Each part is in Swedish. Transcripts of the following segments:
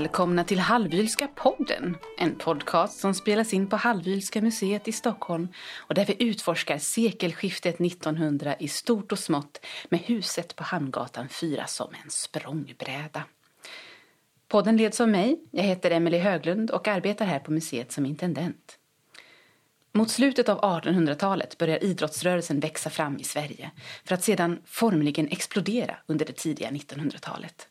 välkomna till Halvylska podden. En podcast som spelas in på Halvylska museet i Stockholm och där vi utforskar sekelskiftet 1900 i stort och smått med huset på Hamngatan 4 som en språngbräda. Podden leds av mig. Jag heter Emelie Höglund och arbetar här på museet som intendent. Mot slutet av 1800-talet börjar idrottsrörelsen växa fram i Sverige för att sedan formligen explodera under det tidiga 1900-talet.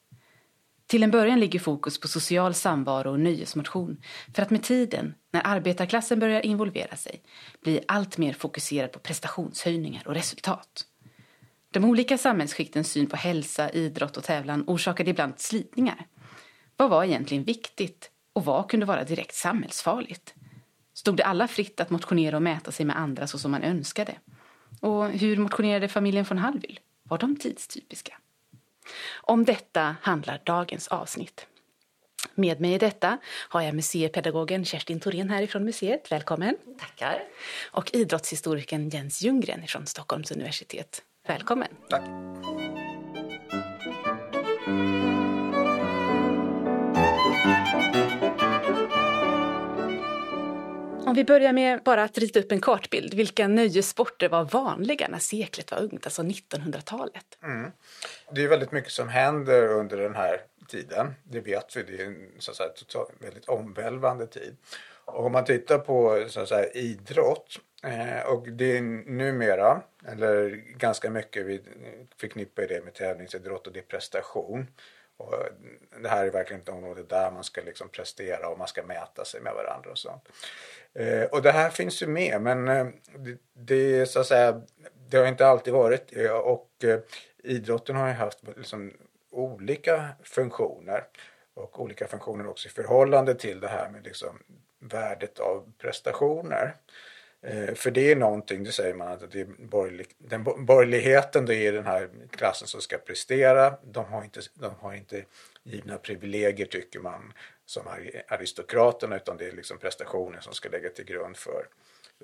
Till en början ligger fokus på social samvaro och nöjesmotion för att med tiden, när arbetarklassen börjar involvera sig, bli allt mer fokuserad på prestationshöjningar och resultat. De olika samhällsskiktens syn på hälsa, idrott och tävlan orsakade ibland slitningar. Vad var egentligen viktigt och vad kunde vara direkt samhällsfarligt? Stod det alla fritt att motionera och mäta sig med andra så som man önskade? Och hur motionerade familjen von Hallwyl? Var de tidstypiska? Om detta handlar dagens avsnitt. Med mig i detta har jag museipedagogen Kerstin Thorén härifrån museet. Välkommen. Tackar. Och idrottshistorikern Jens Ljunggren från Stockholms universitet. Välkommen. Tack. Om vi börjar med bara att rita upp en kartbild. Vilka nöjessporter var vanliga när seklet var ungt, alltså 1900-talet? Mm. Det är väldigt mycket som händer under den här tiden. Det vet vi. Det är en så att säga, total, väldigt omvälvande tid. Och om man tittar på så att säga, idrott eh, och det är numera, eller ganska mycket vi eh, förknippar det med tävlingsidrott och det är prestation. Och eh, det här är verkligen ett område där man ska liksom prestera och man ska mäta sig med varandra och sånt. Eh, och det här finns ju med men eh, det, det, så att säga, det har inte alltid varit eh, och eh, idrotten har ju haft liksom olika funktioner och olika funktioner också i förhållande till det här med liksom värdet av prestationer. Eh, för det är någonting, det säger man att det är borgerlig, den borgerligheten det är den här klassen som ska prestera. De har, inte, de har inte givna privilegier tycker man som aristokraterna utan det är liksom prestationen som ska lägga till grund för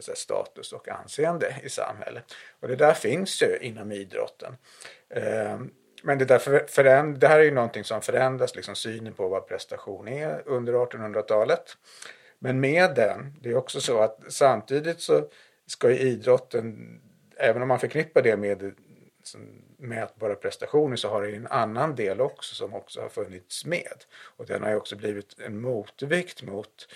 säga, status och anseende i samhället. Och det där finns ju inom idrotten. Eh, men det, där föränd, det här är ju någonting som förändras, liksom synen på vad prestation är under 1800-talet. Men med den, det är också så att samtidigt så ska ju idrotten, även om man förknippar det med mätbara prestationer så har det en annan del också som också har funnits med. Och den har ju också blivit en motvikt mot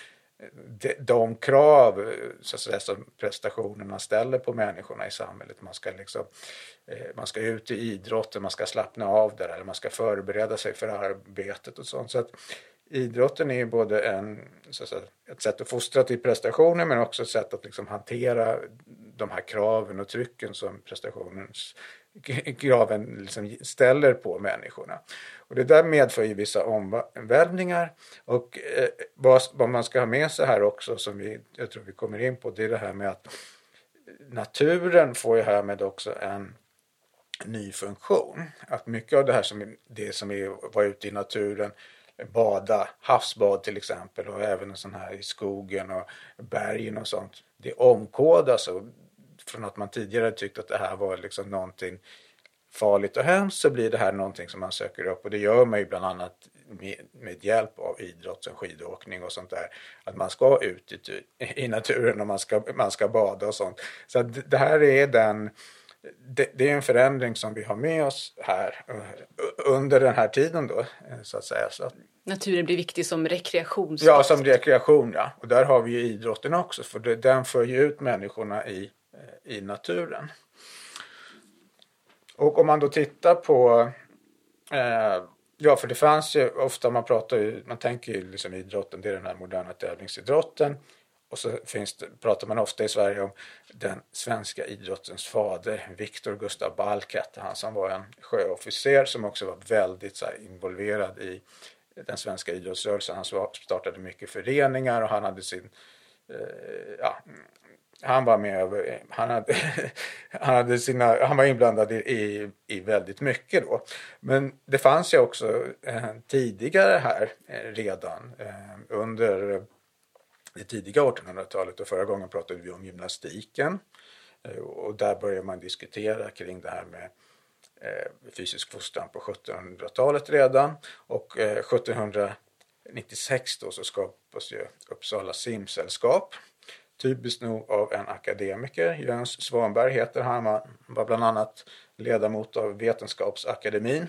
eh, de, krav eh, så att säga, som prestationerna ställer på människorna i samhället. Man ska, liksom, eh, man ska ut i idrotten, man ska slappna av där eller man ska förbereda sig för arbetet och sånt. Så att idrotten är både en, så att säga, ett sätt att fostra till prestationer men också ett sätt att liksom hantera de här kraven och trycken som prestationens kraven liksom ställer på människorna. Och det där medför ju vissa omvälvningar och eh, vad, vad, man ska ha med sig här också som vi, jag tror vi kommer in på det är det här med att naturen får ju härmed också en ny funktion. Att mycket av det här som det som är, var ute i naturen bada, havsbad till exempel och även en sån här i skogen och bergen och sånt. Det omkodas och från att man tidigare tyckt att det här var liksom någonting farligt och hemskt så blir det här någonting som man söker upp och det gör man ju bland annat med, med hjälp av idrott som skidåkning och sånt där. Att man ska ut i, i naturen och man ska, man ska bada och sånt. Så det här är den det, det, är en förändring som vi har med oss här under den här tiden då så att säga. Så Naturen blir viktig som rekreation. Ja, som rekreation ja. Och där har vi ju idrotten också för det, den för ju ut människorna i, i naturen. Och om man då tittar på eh, Ja, för det fanns ju ofta, man pratar ju, man tänker ju liksom idrotten, det är den här moderna tävlingsidrotten. Och så finns det, pratar man ofta i Sverige om den svenska idrottens fader, Viktor Gustav Balk hette han, som var en sjöofficer som också var väldigt så här, involverad i den svenska idrottsrörelsen. Han startade mycket föreningar och han hade sin eh, ja, han var med över, han hade, han hade sina, han var inblandad i, i väldigt mycket då. Men det fanns ju också eh, tidigare här eh, redan eh, under det tidiga 1800-talet och förra gången pratade vi om gymnastiken. Eh, och där började man diskutera kring det här med eh, fysisk fostran på 1700-talet redan och eh, 1796 då så skapas ju Uppsala simsällskap. Typiskt nog av en akademiker, Jöns Svanberg heter han, han var bland annat ledamot av Vetenskapsakademin.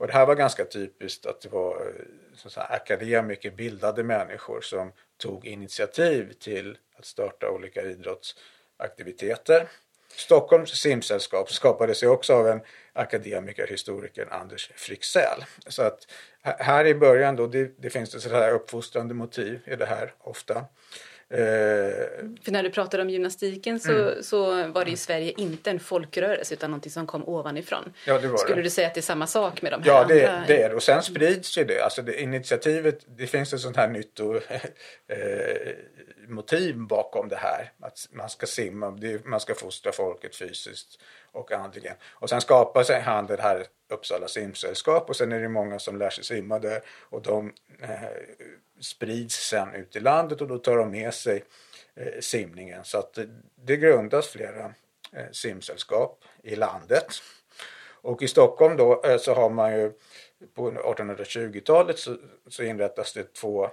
Och det här var ganska typiskt att det var eh, så akademiker, bildade människor som tog initiativ till att starta olika idrottsaktiviteter. Stockholms simsällskap skapades ju också av en akademiker, historikern Anders Fryxell. Så att här i början då, det, det finns det sådär uppfostrande motiv i det här ofta. Eh, För när du pratade om gymnastiken så, mm. så var det i Sverige inte en folkrörelse utan något som kom ovanifrån. Ja, det var Skulle det. du säga att det är samma sak med de här ja, andra? Ja, det, det är det. Och sen sprids ju det. Alltså det, initiativet, det finns ett sånt här nytto eh, motiv bakom det här. Att man ska simma, det, man ska fostra folket fysiskt och andligen. Och sen skapar sig han det här Uppsala simsällskap och sen är det många som lär sig simma där och de eh, sprids sen ut i landet och då tar de med sig eh, simningen. Så att det grundas flera eh, simsällskap i landet. Och i Stockholm då eh, så har man ju på 1820-talet så, så inrättas det två eh,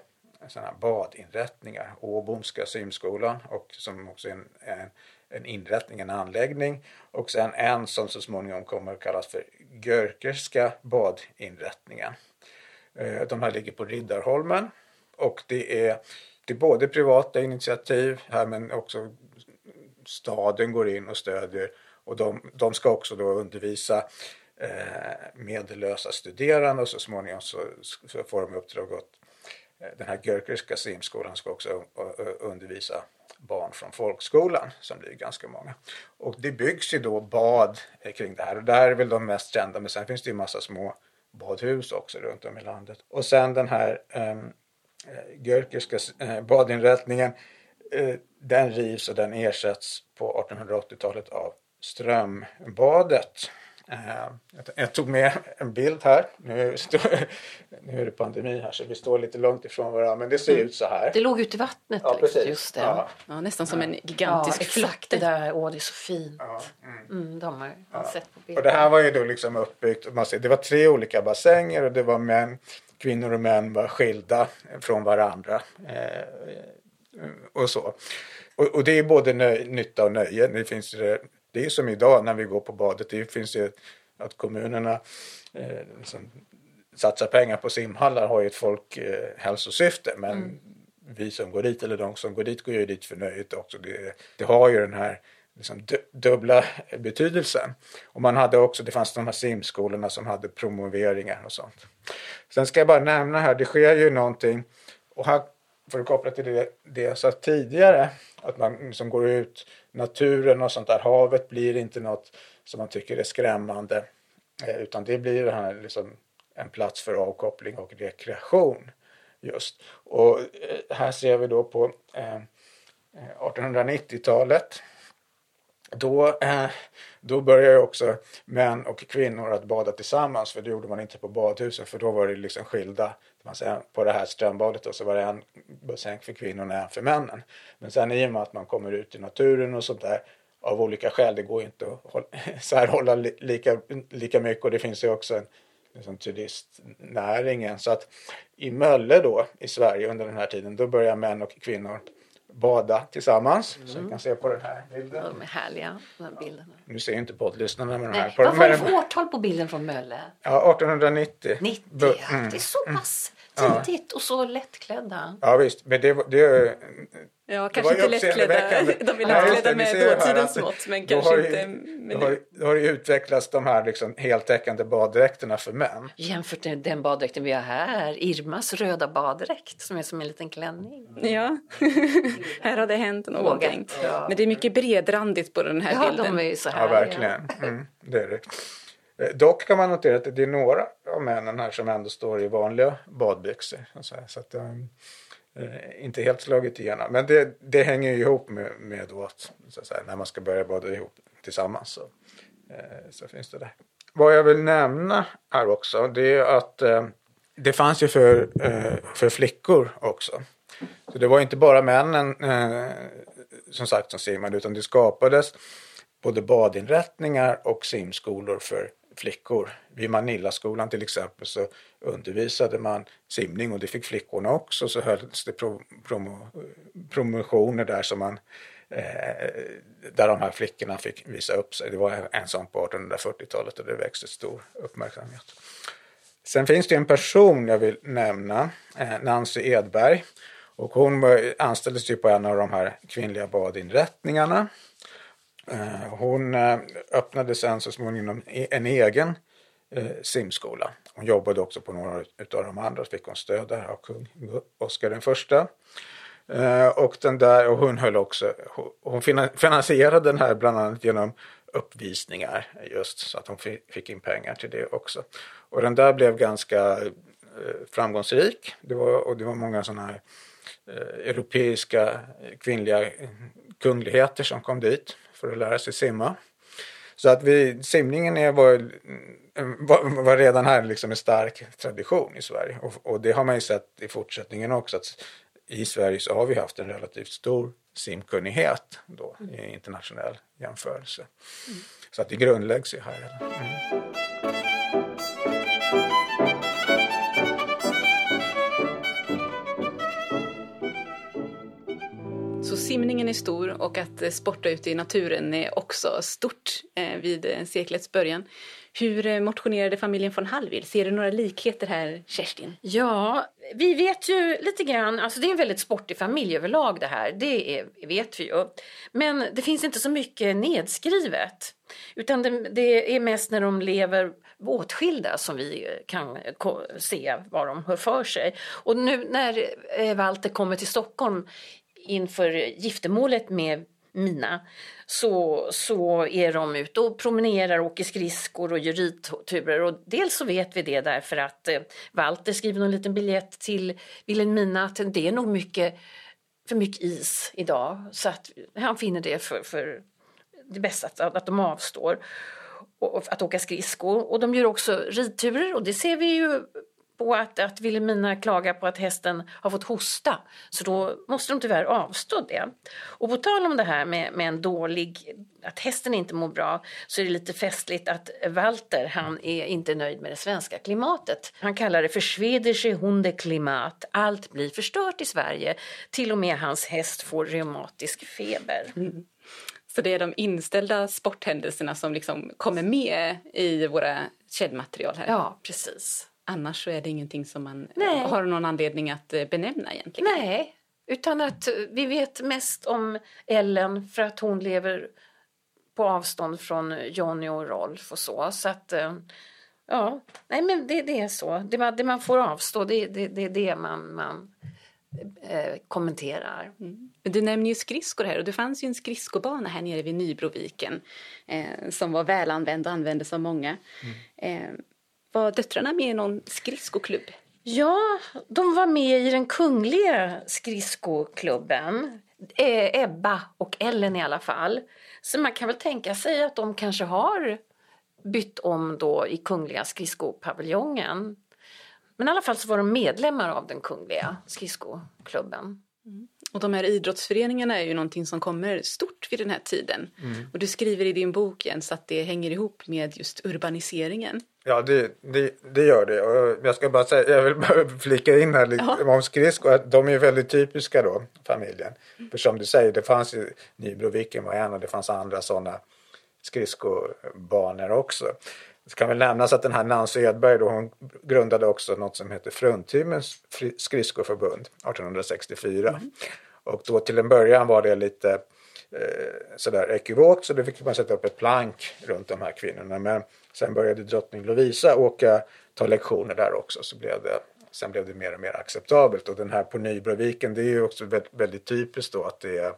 sådana badinrättningar. Åbomska simskolan och som också är en, en, en, inrättning, en anläggning. Och sen en som så småningom kommer att kallas för Görkerska badinrättningen. Eh, de här ligger på Riddarholmen och det är, det är både privata initiativ här men också staden går in och stödjer och de, de ska också då undervisa eh, medellösa studerande och så småningom så, så får de uppdrag att eh, den här Görkerska simskolan ska också eh, undervisa barn från folkskolan som blir ganska många. Och det byggs ju då bad eh, kring det här och där är väl de mest kända men sen finns det ju massa små badhus också runt om i landet. Och sen den här ehm, Eh, Görkerska eh, badinrättningen eh, den rivs och den ersätts på 1880-talet av Strömbadet. Jag tog med en bild här. Nu, nu är det pandemi här så vi står lite långt ifrån varandra men det ser mm. ut så här. Det låg ute i vattnet. Ja, precis. Just det. Ja. ja nästan som en gigantisk ja, flock. Det där, åh det är så fint. Ja. Mm. Mm, de har ja. sett på bild. Och det här var ju då liksom uppbyggt. Det var tre olika bassänger och det var män kvinnor och män var skilda från varandra. Eh, och så. Och, och, det är både nöj, nytta och nöje. Det, finns, det är som idag när vi går på badet. Det finns ju att kommunerna eh, liksom, satsar pengar på simhallar har ju ett folkhälsosyfte. Men mm. vi som går dit, eller de som går dit, går ju dit för nöjet också. Det, det har ju den här liksom dubbla betydelsen. Och man hade också, det fanns de här simskolorna som hade promoveringar och sånt. Sen ska jag bara nämna här, det sker ju någonting och här för att koppla till det, det jag sa tidigare, att man liksom går ut, naturen och sånt där, havet blir inte något som man tycker är skrämmande eh, utan det blir det här liksom en plats för avkoppling och rekreation just. Och eh, här ser vi då på eh, eh 1890-talet då, eh, då började också män och kvinnor att bada tillsammans för det gjorde man inte på badhusen för då var det liksom skilda. Man säger, på det här strömbadet då, så var det en bassäng för kvinnorna och en för männen. Men sen i och med att man kommer ut i naturen och sånt där av olika skäl, det går inte att hålla, särhålla lika, lika mycket och det finns ju också en liksom, turistnäringen. Så att i Mölle då i Sverige under den här tiden då börjar män och kvinnor bada tillsammans. Mm. Så vi kan se på den här bilden. de är härliga, de här bilderna. Nu ser inte poddlyssnarna med de här. På Vad var det för årtal på bilden från Mölle? Ja, 1890. 90, mm. det är så pass tidigt och så lättklädda. Ja visst, men det, det, Ja, kanske inte lättklädda. De är lättklädda med dåtidens mått, men kanske har, inte... Då har, då har ju utvecklats de här liksom heltäckande baddräkterna för män. Jämfört med den baddräkten vi har här, Irmas röda baddräkt som är som en liten klänning. Ja, här har det hänt någonting. Ja. Men det är mycket bredrandigt på den här ja, bilden. De är så här, ja, verkligen. Ja. Mm, det är det. Eh, dock kan man notera att det är några av männen här som ändå står i vanliga badbyxor. Så att, um, eh, inte helt slagit igenom. Men det, det hänger ju ihop med, med då att, så att säga, när man ska börja bada ihop tillsammans så, eh, så finns det där. Vad jag vill nämna här också det är att eh, det fanns ju för, eh, för flickor också. Så det var inte bara männen eh, som sagt som simmade utan det skapades både badinrättningar och simskolor för flickor. Vid Manillaskolan till exempel så undervisade man simning och det fick flickorna också. Så hölls det pro, prom, promotioner där som man eh, där de här flickorna fick visa upp sig. Det var en sån på 1840-talet och det växte stor uppmärksamhet. Sen finns det en person jag vill nämna, eh, Nancy Edberg. Och hon anställdes ju på en av de här kvinnliga badinrättningarna. Eh, hon eh, öppnade sen så småningom e-, en egen eh, simskola. Hon jobbade också på några av de andra, och fick hon stöd där av kung Oscar den första. Och, den där, och hon höll också, hon finansierade den här bland annat genom uppvisningar just så att hon fick in pengar till det också. Och den där blev ganska framgångsrik. Det var, och det var många sådana här europeiska kvinnliga kungligheter som kom dit för att lära sig simma. Så att vi, simningen är, var, var, var redan här liksom en stark tradition i Sverige. Och, och, det har man ju sett i fortsättningen också. Att I Sverige så har vi haft en relativt stor simkunnighet då i internationell jämförelse. Mm. Så att det grundläggs ju här. Mm. Simningen är stor och att eh, sporta ute i naturen är också stort eh, vid eh, seklets början. Hur motionerade familjen von Hallwyl? Ser du några likheter här, Kerstin? Ja, vi vet ju lite grann, alltså det är en väldigt sportig familj överlag det här, det är, vet vi ju. Men det finns inte så mycket nedskrivet. Utan det, det är mest när de lever åtskilda som vi kan se vad de hör för sig. Och nu när Walter kommer till Stockholm inför giftermålet med Mina så, så är de ute och promenerar, åker skridskor och gör ridturer. Och dels så vet vi det därför att eh, Walter skriver en liten biljett till Vilhelmina att det är nog mycket, för mycket is idag. Så att han finner det för, för det bästa att, att de avstår och, att åka skridskor. Och de gör också ridturer och det ser vi ju på att, att Vilhelmina klagar på att hästen har fått hosta. Så då måste de tyvärr avstå det. Och på tal om det här med, med en dålig, att hästen inte mår bra, så är det lite festligt att Walter, han är inte nöjd med det svenska klimatet. Han kallar det för Schwedische Hundeklimat. Allt blir förstört i Sverige. Till och med hans häst får reumatisk feber. Mm. Så det är de inställda sporthändelserna som liksom kommer med i våra källmaterial här? Ja, precis. Annars så är det ingenting som man Nej. har någon anledning att eh, benämna egentligen. Nej, utan att vi vet mest om Ellen för att hon lever på avstånd från Johnny och Rolf och så. Så att, eh, ja, nej men det, det är så. Det man, det man får avstå, det är det, det, det man, man eh, kommenterar. Mm. Du nämner ju skridskor här och det fanns ju en skridskobana här nere vid Nybroviken eh, som var välanvänd och användes av många. Mm. Eh, var döttrarna med i någon skridskoklubb? Ja, de var med i den kungliga skridskoklubben. Eh, Ebba och Ellen i alla fall. Så man kan väl tänka sig att de kanske har bytt om då i kungliga skridskopaviljongen. Men i alla fall så var de medlemmar av den kungliga skridskoklubben. Mm. Och de här idrottsföreningarna är ju någonting som kommer stort vid den här tiden. Mm. Och du skriver i din bok Jens att det hänger ihop med just urbaniseringen. Ja, det, det, det, gör det. Och jag ska bara säga, jag vill bara flika in här lite ja. om skridskor. De är väldigt typiska då, familjen. Mm. För som du säger, det fanns ju Nybroviken var en och det fanns andra sådana skridskobanor också. Det kan väl nämnas att den här Nancy Edberg då, hon grundade också något som heter Fruntimens skridskoförbund 1864. Mm. Och då till en början var det lite eh, sådär ekivokt så då fick man sätta upp ett plank runt de här kvinnorna. Men sen började drottning Lovisa åka, ta lektioner där också så blev det Sen blev det mer och mer acceptabelt och den här på Nybroviken det är ju också väldigt, väldigt typiskt då att det är, eh,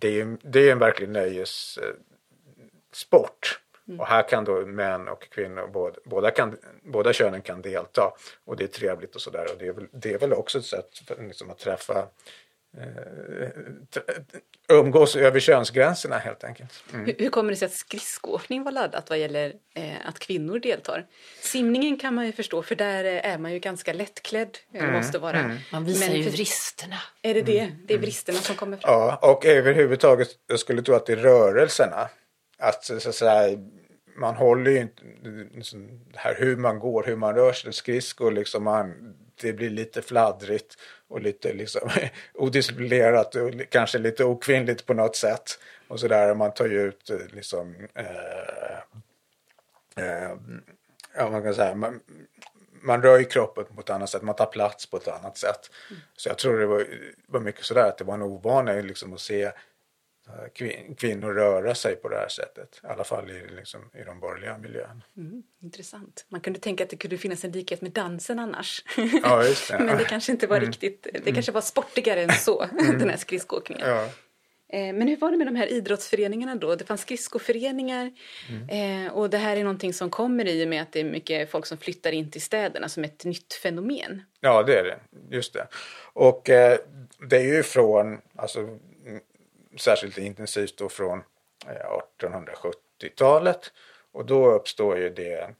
det är, det är en verklig nöjessport. Mm. Och här kan då män och kvinnor, båda, båda, kan, båda könen kan delta. Och det är trevligt och sådär. Och det är, väl, det är väl också ett sätt för, liksom, att träffa eh, umgås över könsgränserna helt enkelt. Mm. Hur, hur, kommer det sig att skridskoåkning var laddat vad gäller eh, att kvinnor deltar? Simningen kan man ju förstå för där är man ju ganska lättklädd. Mm. måste vara. Mm. Man visar Men ju vristerna. Är det det? Det är vristerna som kommer fram? Ja, och överhuvudtaget jag skulle tro att det är rörelserna att, så att säga, man håller ju inte, liksom, det här hur man går, hur man rör sig, skridskor liksom, man, det blir lite fladdrigt och lite liksom odisciplinerat och kanske lite okvinnligt på något sätt. Och sådär, man tar ju ut eh, liksom, eh, eh, ja man kan säga, man, man rör ju kroppen på ett annat sätt, man tar plats på ett annat sätt. Mm. Så jag tror det var, var mycket sådär att det var en ovana liksom att se kvinnor röra sig på det här sättet. I alla fall i, liksom, i de borgerliga miljöerna. Mm, intressant. Man kunde tänka att det kunde finnas en likhet med dansen annars. Ja, just det. Men det kanske inte var mm. riktigt, det kanske var sportigare än så, mm. den här skridskoåkningen. Ja. Eh, men hur var det med de här idrottsföreningarna då? Det fanns skridskoföreningar mm. Eh, och det här är någonting som kommer i och med att det är mycket folk som flyttar in till städerna som ett nytt fenomen. Ja, det är det. Just det. Och eh, det är ju från, alltså särskilt intensivt då från eh, 1870-talet. Och då uppstår ju det,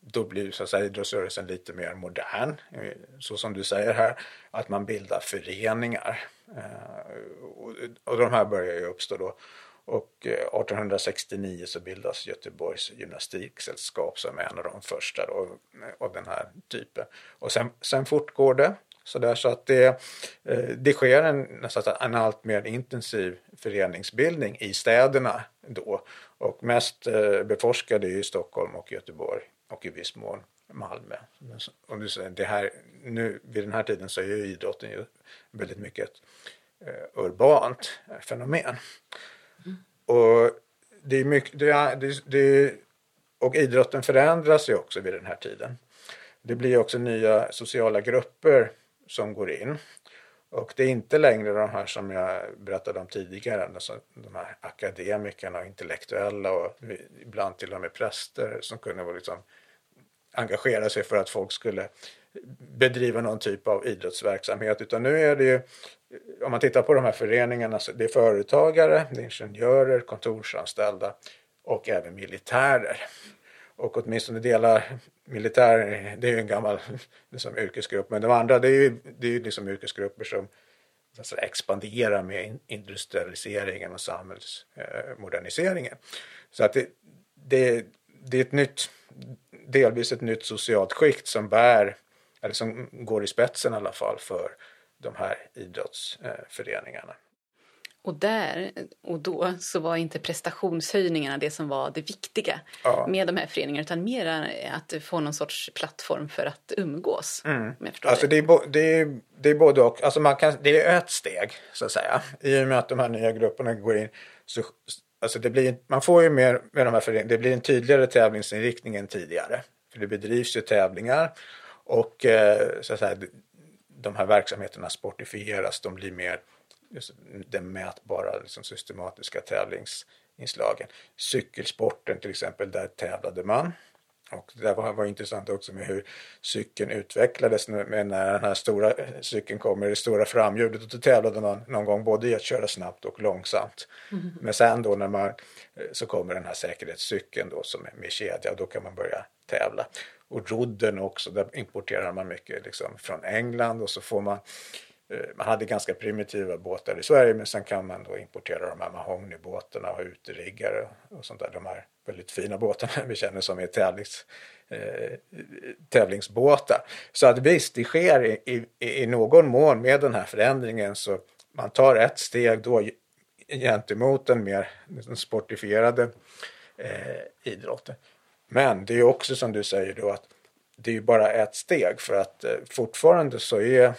då blir så att säga idrottsrörelsen lite mer modern. Eh, så som du säger här, att man bildar föreningar. Eh, och de här börjar ju uppstå då. Och 1869 så bildas Göteborgs gymnastiksällskap som är en av de första då, av den här typen. Och sen, sen fortgår det så, där, så att det, eh, det sker en, en allt mer intensiv föreningsbildning i städerna då. Och mest eh, beforskade i Stockholm och Göteborg och i viss mån Malmö. Säger, det här, nu, vid den här tiden så är ju idrotten ju väldigt mycket ett uh, urbant fenomen. Mm. Och, det är mycket, det, det, det, och idrotten förändras ju också vid den här tiden. Det blir också nya sociala grupper som går in. Och det är inte längre de här som jag berättade om tidigare, alltså de här akademikerna och intellektuella och ibland till och med präster som kunde liksom engagera sig för att folk skulle bedriva någon typ av idrottsverksamhet. Utan nu är det ju, om man tittar på de här föreningarna, så det är företagare, det är ingenjörer, kontorsanställda och även militärer. Och åtminstone delar militär, det är ju en gammal liksom, yrkesgrupp, men de andra det är ju, det är ju liksom yrkesgrupper som alltså, expanderar med industrialiseringen och samhällsmoderniseringen. Så att det, det, det är ett nytt, delvis ett nytt socialt skikt som bär, eller som går i spetsen i alla fall för de här idrottsföreningarna. Och där och då så var inte prestationshöjningarna det som var det viktiga ja. med de här föreningarna utan mer att få någon sorts plattform för att umgås. Mm. Alltså det. är, det, är, det är både och. Alltså man kan, det är ett steg så att säga. I och med att de här nya grupperna går in så alltså det blir, man får ju mer med de här föreningarna, det blir en tydligare tävlingsinriktning än tidigare. För det bedrivs ju tävlingar och eh, så att säga, de här verksamheterna sportifieras, de blir mer den mätbara liksom, systematiska tävlingsinslagen. Cykelsporten till exempel, där tävlade man. Och det var, var intressant också med hur cykeln utvecklades med när den här stora cykeln kommer, det stora framhjulet. Och då tävlade man någon gång både i att köra snabbt och långsamt. Mm. Men sen då när man så kommer den här säkerhetscykeln då som är med kedja och då kan man börja tävla. Och rodden också, där importerar man mycket liksom från England och så får man Eh, man hade ganska primitiva båtar i Sverige men sen kan man då importera de här mahognybåtarna och uteriggare och sånt där. De här väldigt fina båtarna vi känner som är tävlings, eh, tävlingsbåtar. Så att visst, det sker i, i, i, någon mån med den här förändringen så man tar ett steg då gentemot den mer den sportifierade eh, idrotten. Men det är också som du säger då att det är bara ett steg för att eh, fortfarande så är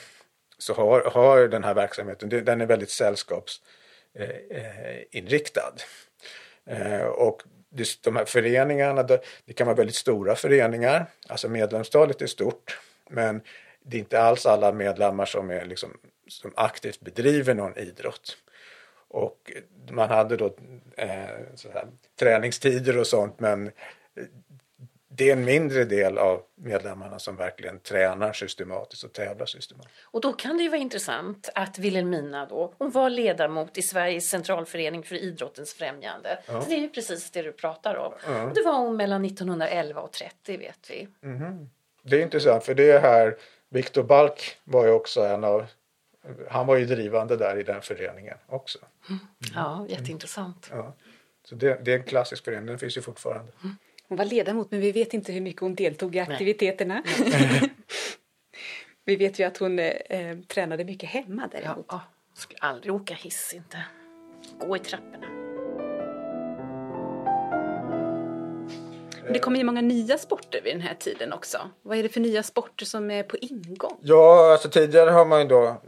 så har, har den här verksamheten, den är väldigt sällskapsinriktad. Eh, eh, eh, och de här föreningarna, det kan vara väldigt stora föreningar, alltså medlemstalet är stort, men det är inte alls alla medlemmar som, är liksom, som aktivt bedriver någon idrott. Och man hade då eh, här, träningstider och sånt men det är en mindre del av medlemmarna som verkligen tränar systematiskt och tävlar systematiskt. Och då kan det ju vara intressant att Wilhelmina då, hon var ledamot i Sveriges centralförening för idrottens främjande. Ja. Så det är ju precis det du pratar om. Ja. Det var hon mellan 1911 och 30 vet vi. Mm. Det är intressant för det är här, Viktor Balk var ju också en av han var ju drivande där i den föreningen också. Mm. Ja, jätteintressant. Ja. Så det, det är en klassisk förening, den finns ju fortfarande. Hon var ledamot men vi vet inte hur mycket hon deltog i aktiviteterna. vi vet ju att hon eh, tränade mycket hemma däremot. ja. Skulle aldrig åka hiss inte. Gå i trapporna. Det kommer ju många nya sporter vid den här tiden också. Vad är det för nya sporter som är på ingång? Ja, alltså tidigare har man ju då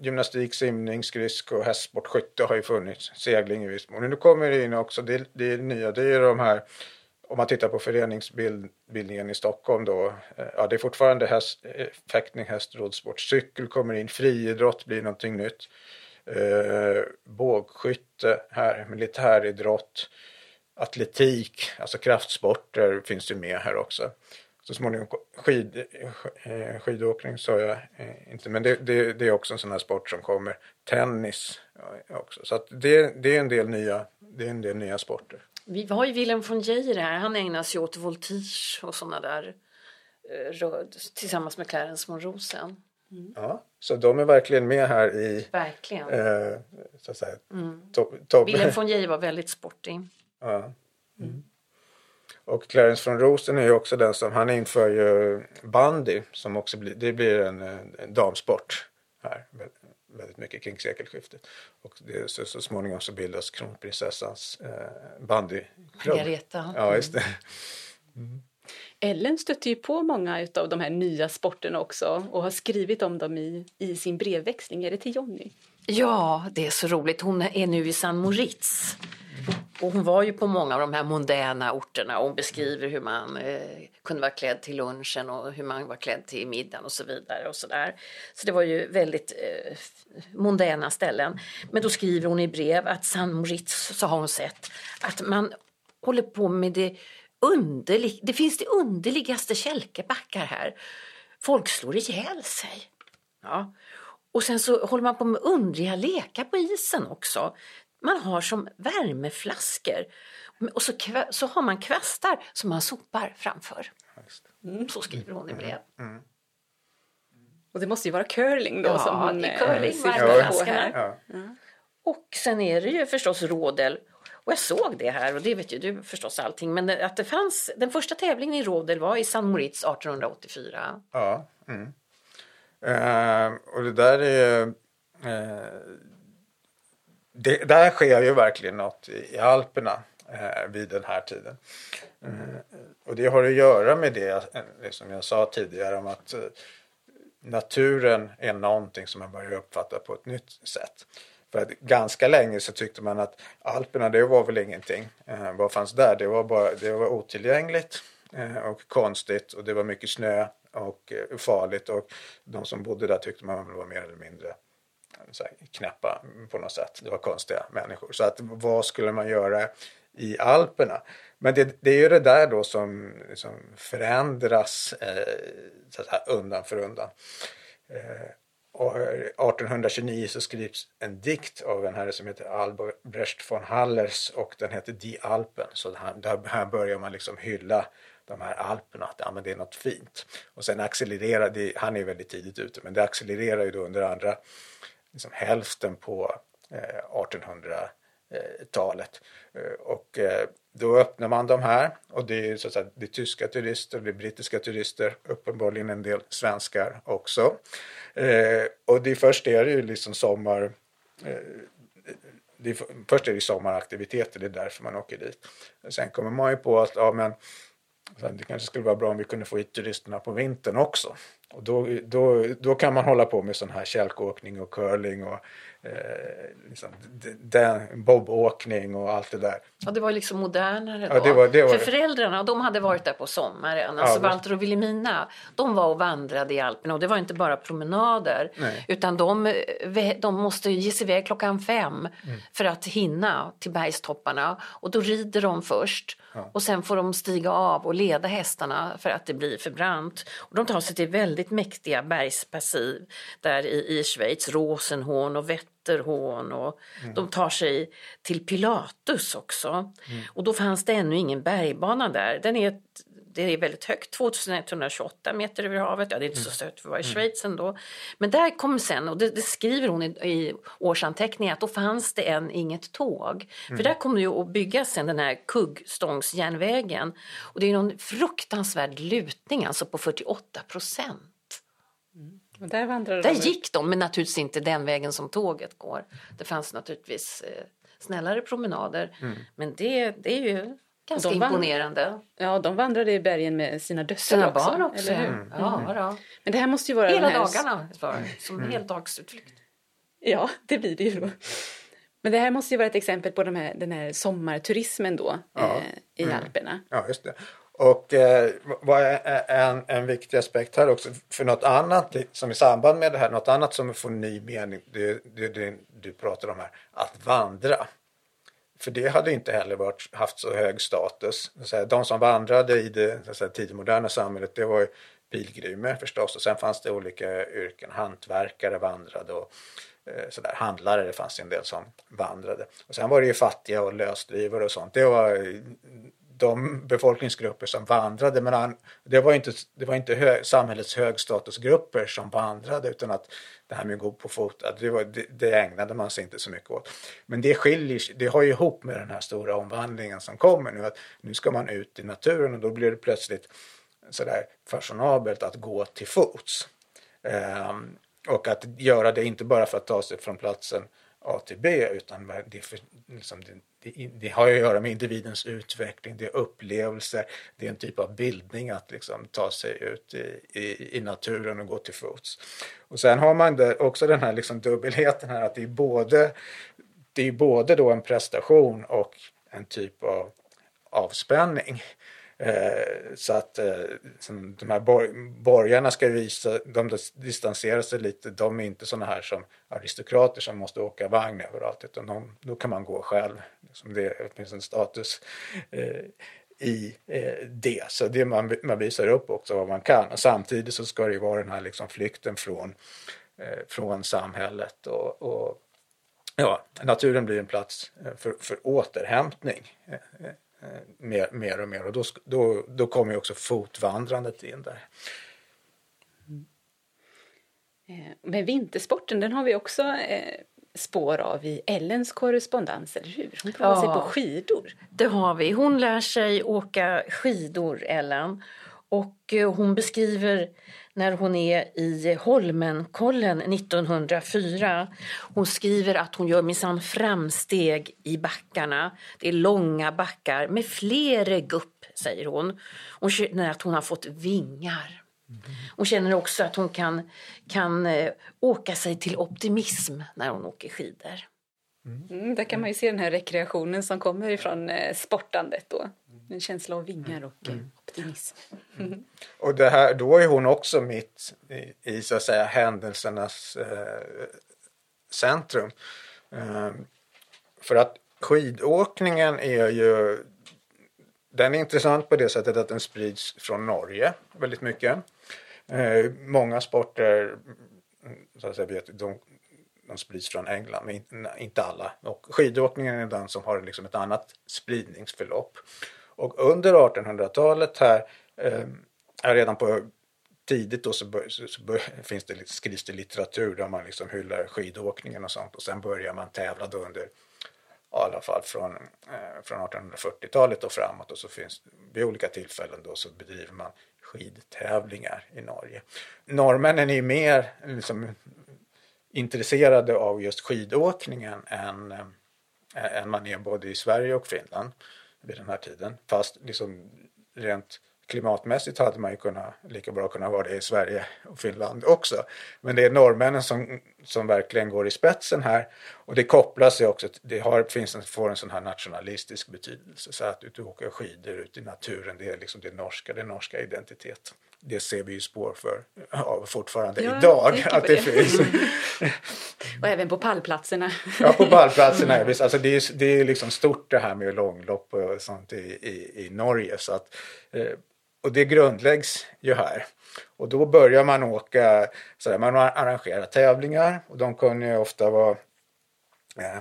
gymnastik, simning, skridsko, hästsport, skytte har ju funnits, segling i viss mån. Nu kommer det in också, det, det är nya, det är de här, om man tittar på föreningsbildningen i Stockholm då, eh, ja det är fortfarande häst, eh, fäktning, häst, rådsport, cykel kommer in, friidrott blir någonting nytt. Eh, bågskytte här, militäridrott, atletik, alltså kraftsporter finns ju med här också. Så småningom skid, eh, skidåkning sa jag eh, inte, men det, det, det är också en sån här sport som kommer. Tennis också. Så det, det, är en del nya, det är en del nya sporter. Vi har ju Willem von Geijer här. Han ägnar sig åt voltige och sådana där eh, tillsammans med Clarence von Rosen. Ja, så de är verkligen med här i Verkligen. eh, så att säga, topp. Top, Willem von Geijer var väldigt sportig. Ja. Mm. Och Clarence von Rosen är ju också den som, han inför ju bandy som också blir, det blir en, en damsport här. vä- Väldigt mycket kring sekelskiftet. Och det, så, så småningom så bildas kronprinsessans eh, bandyklubb. Margareta. Ja, just det. Ellen stötte ju på många av de här nya sporterna också och har skrivit om dem i, i sin brevväxling. Är det till Jonny? Ja, det är så roligt. Hon är nu i San Moritz. Och hon var ju på många av de här moderna orterna och hon beskriver hur man eh, kunde vara klädd till lunchen och hur man var klädd till middagen och så vidare. Och så, där. så det var ju väldigt eh, moderna ställen. Men då skriver hon i brev att San Moritz så har hon sett att man håller på med det underlig, det finns det underligaste kälkebackar här. Folk slår ihjäl sig. Ja. Och sen så håller man på med underliga lekar på isen också. Man har som värmeflaskor och så, så har man kvastar som man sopar framför. Det. Så skriver hon i brev. Och det måste ju vara curling då Ja, som hon det är eh, curling, syftar på här. Ja. Och sen är det ju förstås rådel. Och jag såg det här och det vet ju du förstås allting. Men att det fanns, den första tävlingen i rådel var i San Moritz 1884. Ja. Mm. Eh, och det där är... Eh, det, där sker ju verkligen något i, i Alperna eh, vid den här tiden. Eh, och det har att göra med det, det som jag sa tidigare om att eh, naturen är någonting som man börjar uppfatta på ett nytt sätt. För att ganska länge så tyckte man att Alperna det var väl ingenting. Eh, vad fanns där? Det var, bara, det var otillgängligt eh, och konstigt och det var mycket snö och eh, farligt och de som bodde där tyckte man var mer eller mindre så här, knäppa på något sätt. Det var konstiga människor. Så att vad skulle man göra i Alperna? Men det, det är ju det där då som, som förändras eh, så här, undan för undan. Eh, och eh, 1829 så skrivs en dikt av en herre som heter Albrecht von Hallers och den heter Die Alpen. Så här, där, här börjar man liksom hylla de här Alperna, att ja, men det är något fint. Och sen accelererar det, han är väldigt tidigt ute, men det accelererar ju då under andra liksom hälften på eh, 1800-talet. Eh, och eh, då öppnar man de här och det är, så att säga, det är tyska turister, det är brittiska turister, uppenbarligen en del svenskar också. Och det är först är det ju liksom sommar det är, först är det sommaraktiviteter, det är därför man åker dit. Sen kommer man ju på att ja, men, det kanske skulle vara bra om vi kunde få hit turisterna på vintern också. Och då, då, då kan man hålla på med sån här kälkåkning och curling och eh, liksom, d- d- bobåkning och allt det där. Ja, det var liksom modernare då. Ja, det var- det var För föräldrarna, de hade varit där på sommaren. Ja, Alltså visst. Walter och Wilhelmina, de var och vandrade i Alperna och det var inte bara promenader. Nej. Utan de, de måste ge sig iväg klockan fem Mm. för att hinna till bergstopparna. Och då rider de först och sen får de stiga av och leda hästarna för att det blir för brant. Och de tar sig till väldigt mäktiga bergspassiv där i, i Schweiz, Rosenhorn och Wetterhorn och de tar sig till Pilatus också. Och då fanns det ännu ingen bergbana där. Den är ett, det är väldigt högt, 2128 meter över havet. Ja, det är inte så högt för att vara i Schweiz ändå. Men där kom sen, och det, det skriver hon i, i årsanteckningar, att då fanns det än inget tåg. För där kommer det ju att byggas sen den här kuggstångsjärnvägen. Och det är någon fruktansvärd lutning, alltså på 48 procent. Där vandrade Där de. gick de, men naturligtvis inte den vägen som tåget går. Det fanns naturligtvis eh, snällare promenader. Men det, det är ju ganska De imponerande. Ja, de vandrade i bergen med sina döttrar Sina också. barn också. Eller hur? Ja, då. Men det här måste ju vara Hela här... dagarna var som en heldagsutflykt. Ja, det blir det ju då. Men det här måste ju vara ett exempel på de här, den här sommarturismen då Ja. eh, i Alperna. Ja, just det. Och eh, vad är en, en viktig aspekt här också, för något annat som i samband med det här, något annat som får ny mening, det, det, det du pratar om här, att vandra. För det hade inte heller varit, haft så hög status. Så De som vandrade i det så tidigmoderna samhället, det var ju pilgrimer förstås och sen fanns det olika yrken, hantverkare vandrade och eh, sådär, handlare, det fanns en del som vandrade. Och sen var det ju fattiga och lösdrivare och sånt. Det var de befolkningsgrupper som vandrade. Men han, det var inte, det var inte hö, samhällets högstatusgrupper som vandrade utan att det här med att gå på fot, att det, var, det, det ägnade man sig inte så mycket åt. Men det skiljer det har ju ihop med den här stora omvandlingen som kommer nu. Att nu ska man ut i naturen och då blir det plötsligt sådär fashionabelt att gå till fots. Ehm, och att göra det inte bara för att ta sig från platsen A till B utan det, för, liksom, det, det, det har att göra med individens utveckling, det är upplevelser, det är en typ av bildning att liksom ta sig ut i, i, i naturen och gå till fots. Och sen har man där också den här liksom dubbelheten här att det är både, det är både då en prestation och en typ av avspänning. Eh, så att eh, som de här bor- borgarna ska visa, de distanserar sig lite, de är inte sådana här som aristokrater som måste åka vagn överallt utan de, då kan man gå själv. Som det finns en status eh, i eh, det. Så det man, man visar upp också vad man kan och samtidigt så ska det ju vara den här liksom flykten från, eh, från samhället och, och ja, naturen blir en plats eh, för, för återhämtning eh, eh mer, mer och mer och då, då, då kommer ju också fotvandrandet in där. Eh, Men vintersporten, den har vi också eh, spår av i Ellens korrespondens, eller hur? Hon provar Ja. sig på skidor. Det har vi. Hon lär sig åka skidor, Ellen. Och eh, hon beskriver när hon är i Holmenkollen 1904. Hon skriver att hon gör minsann framsteg i backarna. Det är långa backar med flera gupp, säger hon. Hon känner att hon har fått vingar. Hon känner också att hon kan, kan eh, åka sig till optimism när hon åker skidor. Mm, där kan man ju se den här rekreationen som kommer ifrån eh, sportandet då. En känsla av vingar och eh, optimism. Och det här, då är hon också mitt i, i så att säga händelsernas eh, centrum. Eh, för att skidåkningen är ju den är intressant på det sättet att den sprids från Norge väldigt mycket. Eh, många sporter så att säga, vet, de, de sprids från England, men inte, inte alla. Och skidåkningen är den som har liksom ett annat spridningsförlopp. Och under 1800-talet här, eh, redan på tidigt då så, bör, så, så bör, finns det, skrivs det litteratur där man liksom hyllar skidåkningen och sånt. Och sen börjar man tävla då under ja, i alla fall från, eh, från 1840-talet och framåt. Och så finns vid olika tillfällen då så bedriver man skidtävlingar i Norge. Norrmännen är ju mer liksom, intresserade av just skidåkningen än, eh, än man är både i Sverige och Finland vid den här tiden. Fast liksom rent klimatmässigt hade man ju kunnat, lika bra kunnat vara det i Sverige och Finland också. Men det är norrmännen som, som verkligen går i spetsen här. Och det kopplar sig också, till- det har, finns en, får en sån här nationalistisk betydelse. Så att du åker skidor ut i naturen, det är liksom det norska, den norska identiteten. Det ser vi ju spår för ja, fortfarande Ja, idag. Att det det. finns. Och även på pallplatserna. Ja, på pallplatserna. visst. Alltså det, är, det är liksom stort det här med långlopp och sånt i, i, i Norge. Så att, eh, och det grundläggs ju här. Och då börjar man åka, så där, man arrangerar tävlingar och de kunde ju ofta vara eh,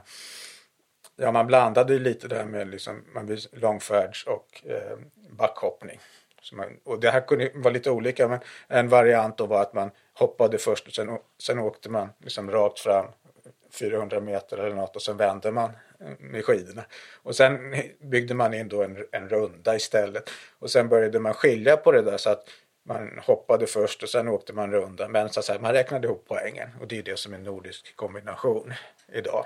Ja, man blandade ju lite där med liksom, man långfärds och eh, backhoppning. Man, och det här kunde vara lite olika men en variant då var att man hoppade först och sen, sen åkte man liksom rakt fram 400 meter eller något och sen vände man eh, med skidorna. Och sen byggde man in då en, en runda istället. Och sen började man skilja på det där så att man hoppade först och sen åkte man runda. Men så att säga, man räknade ihop poängen och det är det som är nordisk kombination idag.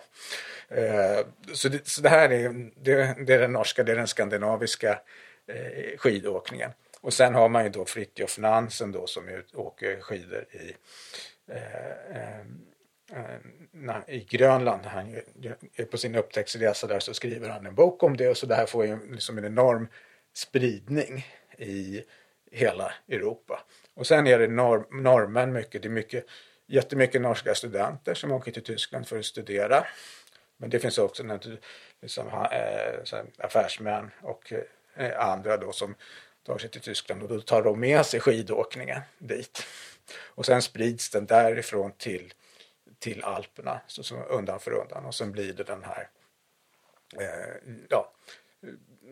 Eh, så, det, så det här är, det, det, är den norska, det är den skandinaviska eh, skidåkningen. Och sen har man ju då Fritjof Nansen då som åker skidor i eh, eh, eh i Grönland. Han är på sin upptäcktsresa där så skriver han en bok om det och så det här får ju liksom en enorm spridning i hela Europa. Och sen är det norr, norrmän mycket, det är mycket, jättemycket norska studenter som åker till Tyskland för att studera. Men det finns också liksom, eh, affärsmän och eh, andra då som tar sig till Tyskland och då tar de med sig skidåkningen dit. Och sen sprids den därifrån till till Alperna så, så undan för undan och sen blir det den här eh, ja,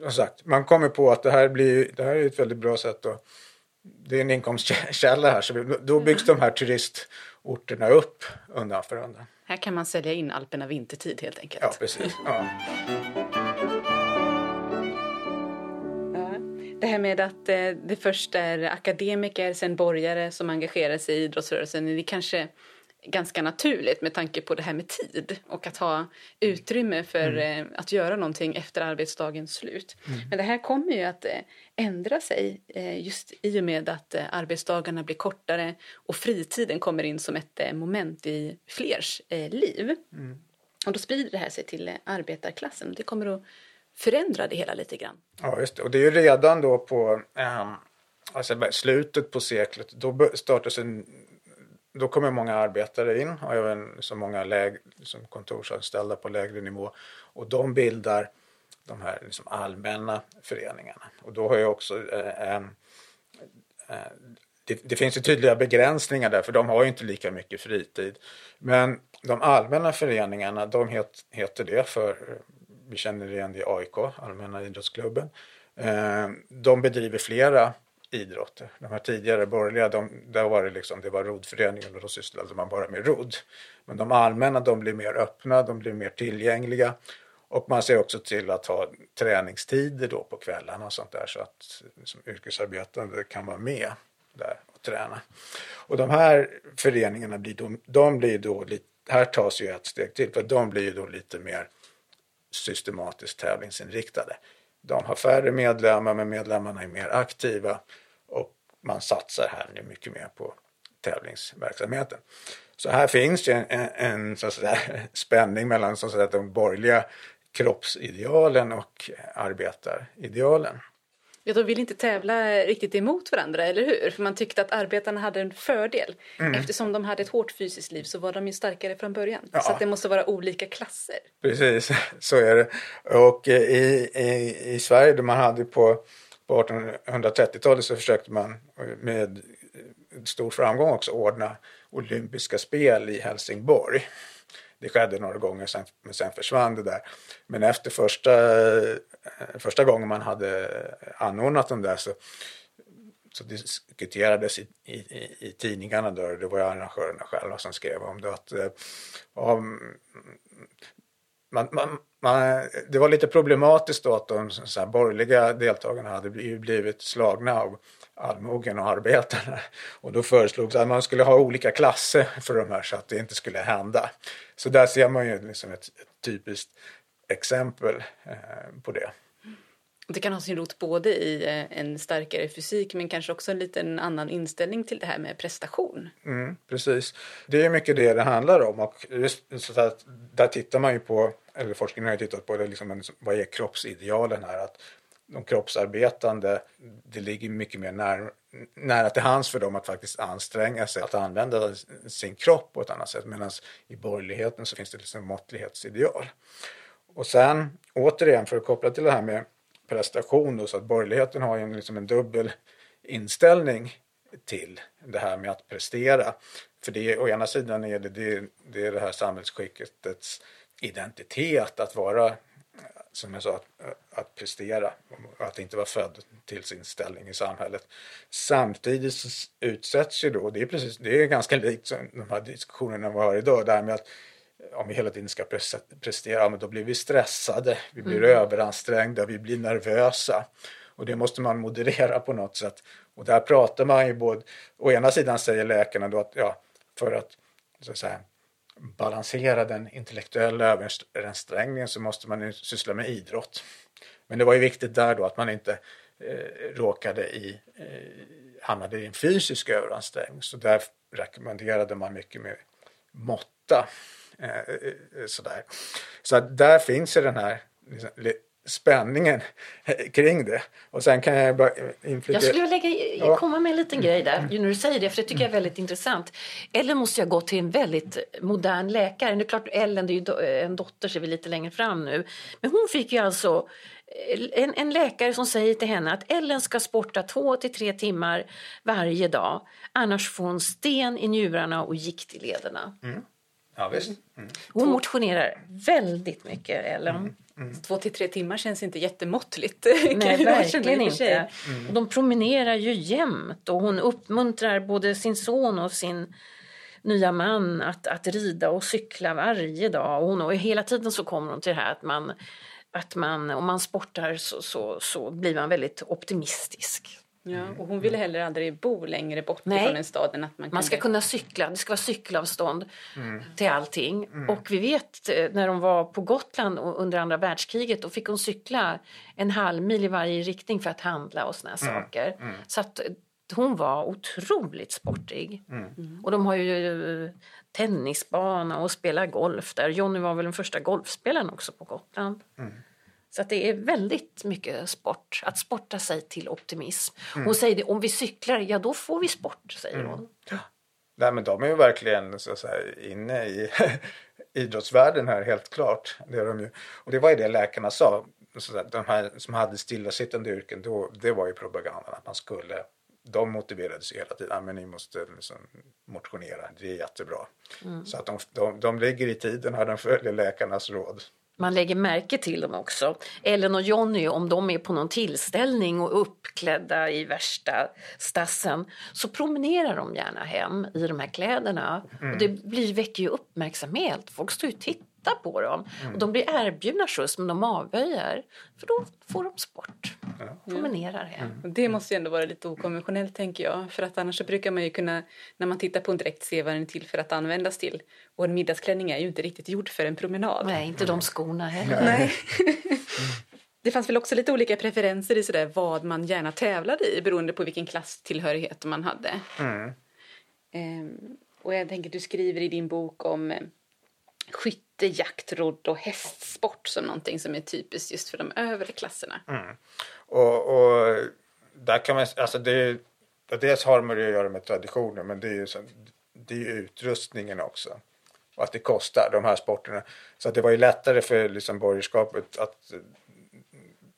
som sagt, man kommer på att det här, blir, det här är ett väldigt bra sätt att det är en inkomstkälla här så vi, då byggs de här turistorterna upp undan för undan. Här kan man sälja in Alperna vintertid helt enkelt. Ja, precis. Ja. Det här med att eh, det först är akademiker, sen borgare som engagerar sig i idrottsrörelsen. Det kanske ganska naturligt med tanke på det här med tid och att ha utrymme för mm. eh, att göra någonting efter arbetsdagens slut. Mm. Men det här kommer ju att eh, ändra sig just i och med att arbetsdagarna blir kortare och fritiden kommer in som ett moment i flers liv. Mm. Och då sprider det här sig till arbetarklassen. Det kommer att förändra det hela lite grann. Ja, just det. Och det är ju redan då på um, alltså slutet på seklet, då startas en då kommer många arbetare in och även så många läg, liksom kontorsanställda på lägre nivå och de bildar de här liksom allmänna föreningarna. Och då har jag också eh, ehm, eh, det, det, finns ju tydliga begränsningar där för de har ju inte lika mycket fritid. Men de allmänna föreningarna, de het, heter det för, vi känner igen det i AIK, Allmänna idrottsklubben. Eh, de bedriver flera idrotter. De här tidigare borgerliga, de, där var det liksom, det var roddföreningen och då sysslade man bara med rodd. Men de allmänna, de blir mer öppna, de blir mer tillgängliga. Och man ser också till att ha träningstider då på kvällarna och sånt där så att liksom, yrkesarbetande kan vara med där och träna. Och de här föreningarna blir då, de blir då lite, här tas ju ett steg till för de blir ju då lite mer systematiskt tävlingsinriktade. De har färre medlemmar men medlemmarna är mer aktiva och man satsar här nu mycket mer på tävlingsverksamheten. Så här finns ju en, en, en så spänning mellan så att säga, de borgerliga kroppsidealen och arbetaridealen. Ja, de vill inte tävla riktigt emot varandra, eller hur? För man tyckte att arbetarna hade en fördel. Mm. Eftersom de hade ett hårt fysiskt liv så var de ju starkare från början. Ja. Så det måste vara olika klasser. Precis, så är det. Och eh, i, i, i Sverige, då man hade på, på 1830-talet så försökte man med stor framgång också ordna olympiska spel i Helsingborg. Det skedde några gånger, sen, men sen försvann det där. Men efter första, Eh, första gången man hade anordnat dem där så, så diskuterades i, i, i tidningarna då, det var ju arrangörerna själva som skrev om det, att eh, om, man, man, man, det var lite problematiskt då att de så här, borgerliga deltagarna hade blivit slagna av allmogen och arbetarna. Och då föreslogs att man skulle ha olika klasser för de här så att det inte skulle hända. Så där ser man ju liksom ett, ett typiskt exempel eh, på det. Det kan ha sin rot både i eh, en starkare fysik men kanske också en liten annan inställning till det här med prestation. Mm, precis. Det är mycket det det handlar om och så att där tittar man ju på, eller forskningen har ju tittat på det, liksom, vad är kroppsidealen här? Att de kroppsarbetande, det ligger mycket mer när, nära till hands för dem att faktiskt anstränga sig att använda sin kropp på ett annat sätt. Medan i borgerligheten så finns det liksom måttlighetsideal. Och sen återigen för att koppla till det här med prestation då, så att borgerligheten har ju liksom en dubbel inställning till det här med att prestera. För det, å ena sidan är det det, det, är det här samhällsskickets identitet att vara som jag sa, att, att prestera att inte vara född till sin ställning i samhället. Samtidigt så utsätts ju då, det är, precis, det är ganska likt de här diskussionerna vi har idag, det här med att om vi hela tiden ska prestera, men då blir vi stressade, vi blir mm. överansträngda, vi blir nervösa. Och det måste man moderera på något sätt. Och där pratar man ju både, å ena sidan säger läkarna då att ja, för att, så att säga, balansera den intellektuella överansträngningen så måste man ju syssla med idrott. Men det var ju viktigt där då att man inte eh, råkade i, eh, hamnade i en fysisk överansträngning. Så där rekommenderade man mycket med måtta. Eh, eh sådär. Så där finns ju den här liksom, spänningen kring det. Och sen kan jag bara inflika... Jag skulle lägga, komma med en liten grej där, när du säger det, för det tycker jag är väldigt intressant. Ellen måste ju ha gått till en väldigt modern läkare. Det är klart, Ellen det är ju en dotter, ser vi lite längre fram nu. Men hon fick ju alltså en, en, läkare som säger till henne att Ellen ska sporta två till tre timmar varje dag. Annars får hon sten i njurarna och gikt i lederna. Mm. Ja, visst. Mm. Hon motionerar väldigt mycket, Ellen. Mm. Mm. Två till tre timmar känns inte jättemåttligt. Nej, verkligen inte. Mm. Och de promenerar ju jämt och hon uppmuntrar både sin son och sin nya man att, att rida och cykla varje dag. Och, hon, och hela tiden så kommer hon till det här att man, att man om man sportar så, så, så blir man väldigt optimistisk. Ja, mm. och hon ville heller aldrig bo längre bort Nej. från en stad än att man, man ska kunna cykla, det ska vara cykelavstånd mm. till allting. Mm. Och vi vet eh, när de var på Gotland under andra världskriget då fick hon cykla en halv mil i varje riktning för att handla och såna mm. saker. Mm. Så att eh, hon var otroligt sportig. Mm. Och de har ju eh, tennisbana och spelar golf där. Jonny var väl den första golfspelaren också på Gotland. Så att det är väldigt mycket sport, att sporta sig till optimism. Mm. Hon säger det, om vi cyklar, ja då får vi sport, säger mm. hon. Nej men de är ju verkligen så att säga, inne i idrottsvärlden här helt klart. Det är de ju. Och det var ju det läkarna sa. Så att de här som hade stillasittande yrken, då, det var ju propagandan att man skulle de motiverades hela tiden. Men ni måste liksom motionera, det är jättebra. Mm. Så att de, de, de ligger i tiden här, de följer läkarnas råd man lägger märke till dem också. Ellen och Jonny, om de är på någon tillställning och uppklädda i värsta stassen så promenerar de gärna hem i de här kläderna. Mm. Och det blir, väcker ju uppmärksamhet. Folk står ju och tittar titta på dem. Mm. Och de blir erbjudna skjuts men de avböjer. För då får de sport. Ja. Promenerar hem. Mm. Det måste ju ändå vara lite okonventionellt tänker jag. För att annars så brukar man ju kunna när man tittar på en dräkt se vad den är till för att användas till. Och en middagsklänning är ju inte riktigt gjord för en promenad. Nej, inte de skorna heller. Nej. Det fanns väl också lite olika preferenser i sådär vad man gärna tävlade i beroende på vilken klasstillhörighet man hade. Mm. Ehm, och jag tänker du skriver i din bok om skytte, jakt, rodd och hästsport som någonting som är typiskt just för de övre klasserna. Mm. Och, och, där kan man, alltså det, dels har det att göra med traditioner men det är ju så, det är utrustningen också. Och att det kostar de här sporterna. Så att det var ju lättare för liksom borgerskapet att mm,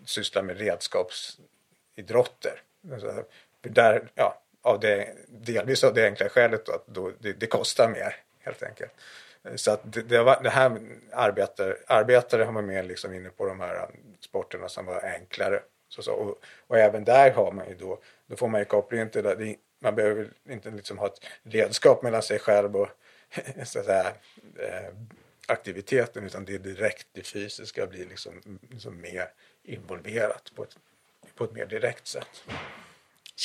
syssla med redskapsidrotter. Alltså, där, ja, av det, delvis av det enkla skälet att då, det, det kostar mer helt enkelt. Eh, så att det, det, var, det här arbetare, arbetare har man mer liksom inne på de här um, sporterna som var enklare. Så, så, och, och, även där har man ju då, då får man ju kopplingen till det. Man behöver inte liksom ha ett redskap mellan sig själv och så att säga, eh, aktiviteten utan det är direkt det fysiska blir liksom, liksom mer involverat på ett, på ett mer direkt sätt.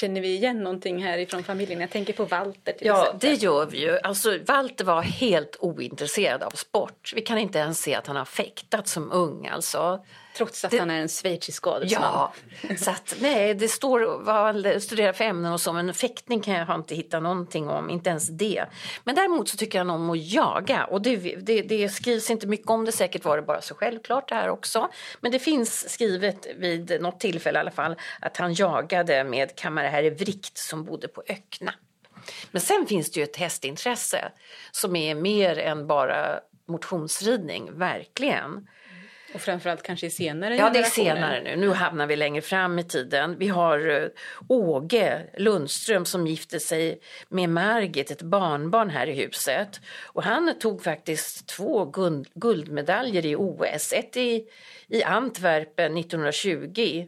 Känner vi igen någonting här ifrån familjen? Jag tänker på Walter till Ja, exempel. det gör vi ju. Alltså, Walter var helt ointresserad av sport. Vi kan inte ens se att han har fäktat som ung. Alltså. Trots att det, han är en schweizisk adelsman. Ja, så att, nej, det står vad han studerar för ämnen och så, men fäktning kan jag inte hitta någonting om, inte ens det. Men däremot så tycker han om att jaga och det, det, det skrivs inte mycket om det, säkert var det bara så självklart det här också. Men det finns skrivet vid något tillfälle i alla fall att han jagade med kammarherre Vrikt som bodde på Öckna. Men sen finns det ju ett hästintresse som är mer än bara motionsridning, verkligen. Och framförallt kanske i senare Ja, det är senare nu. Nu hamnar vi längre fram i tiden. Vi har eh, Åge Lundström som gifte sig med Margit, ett barnbarn här i huset. Och han tog faktiskt två guld, guldmedaljer i OS. Ett i, i Antwerpen 1920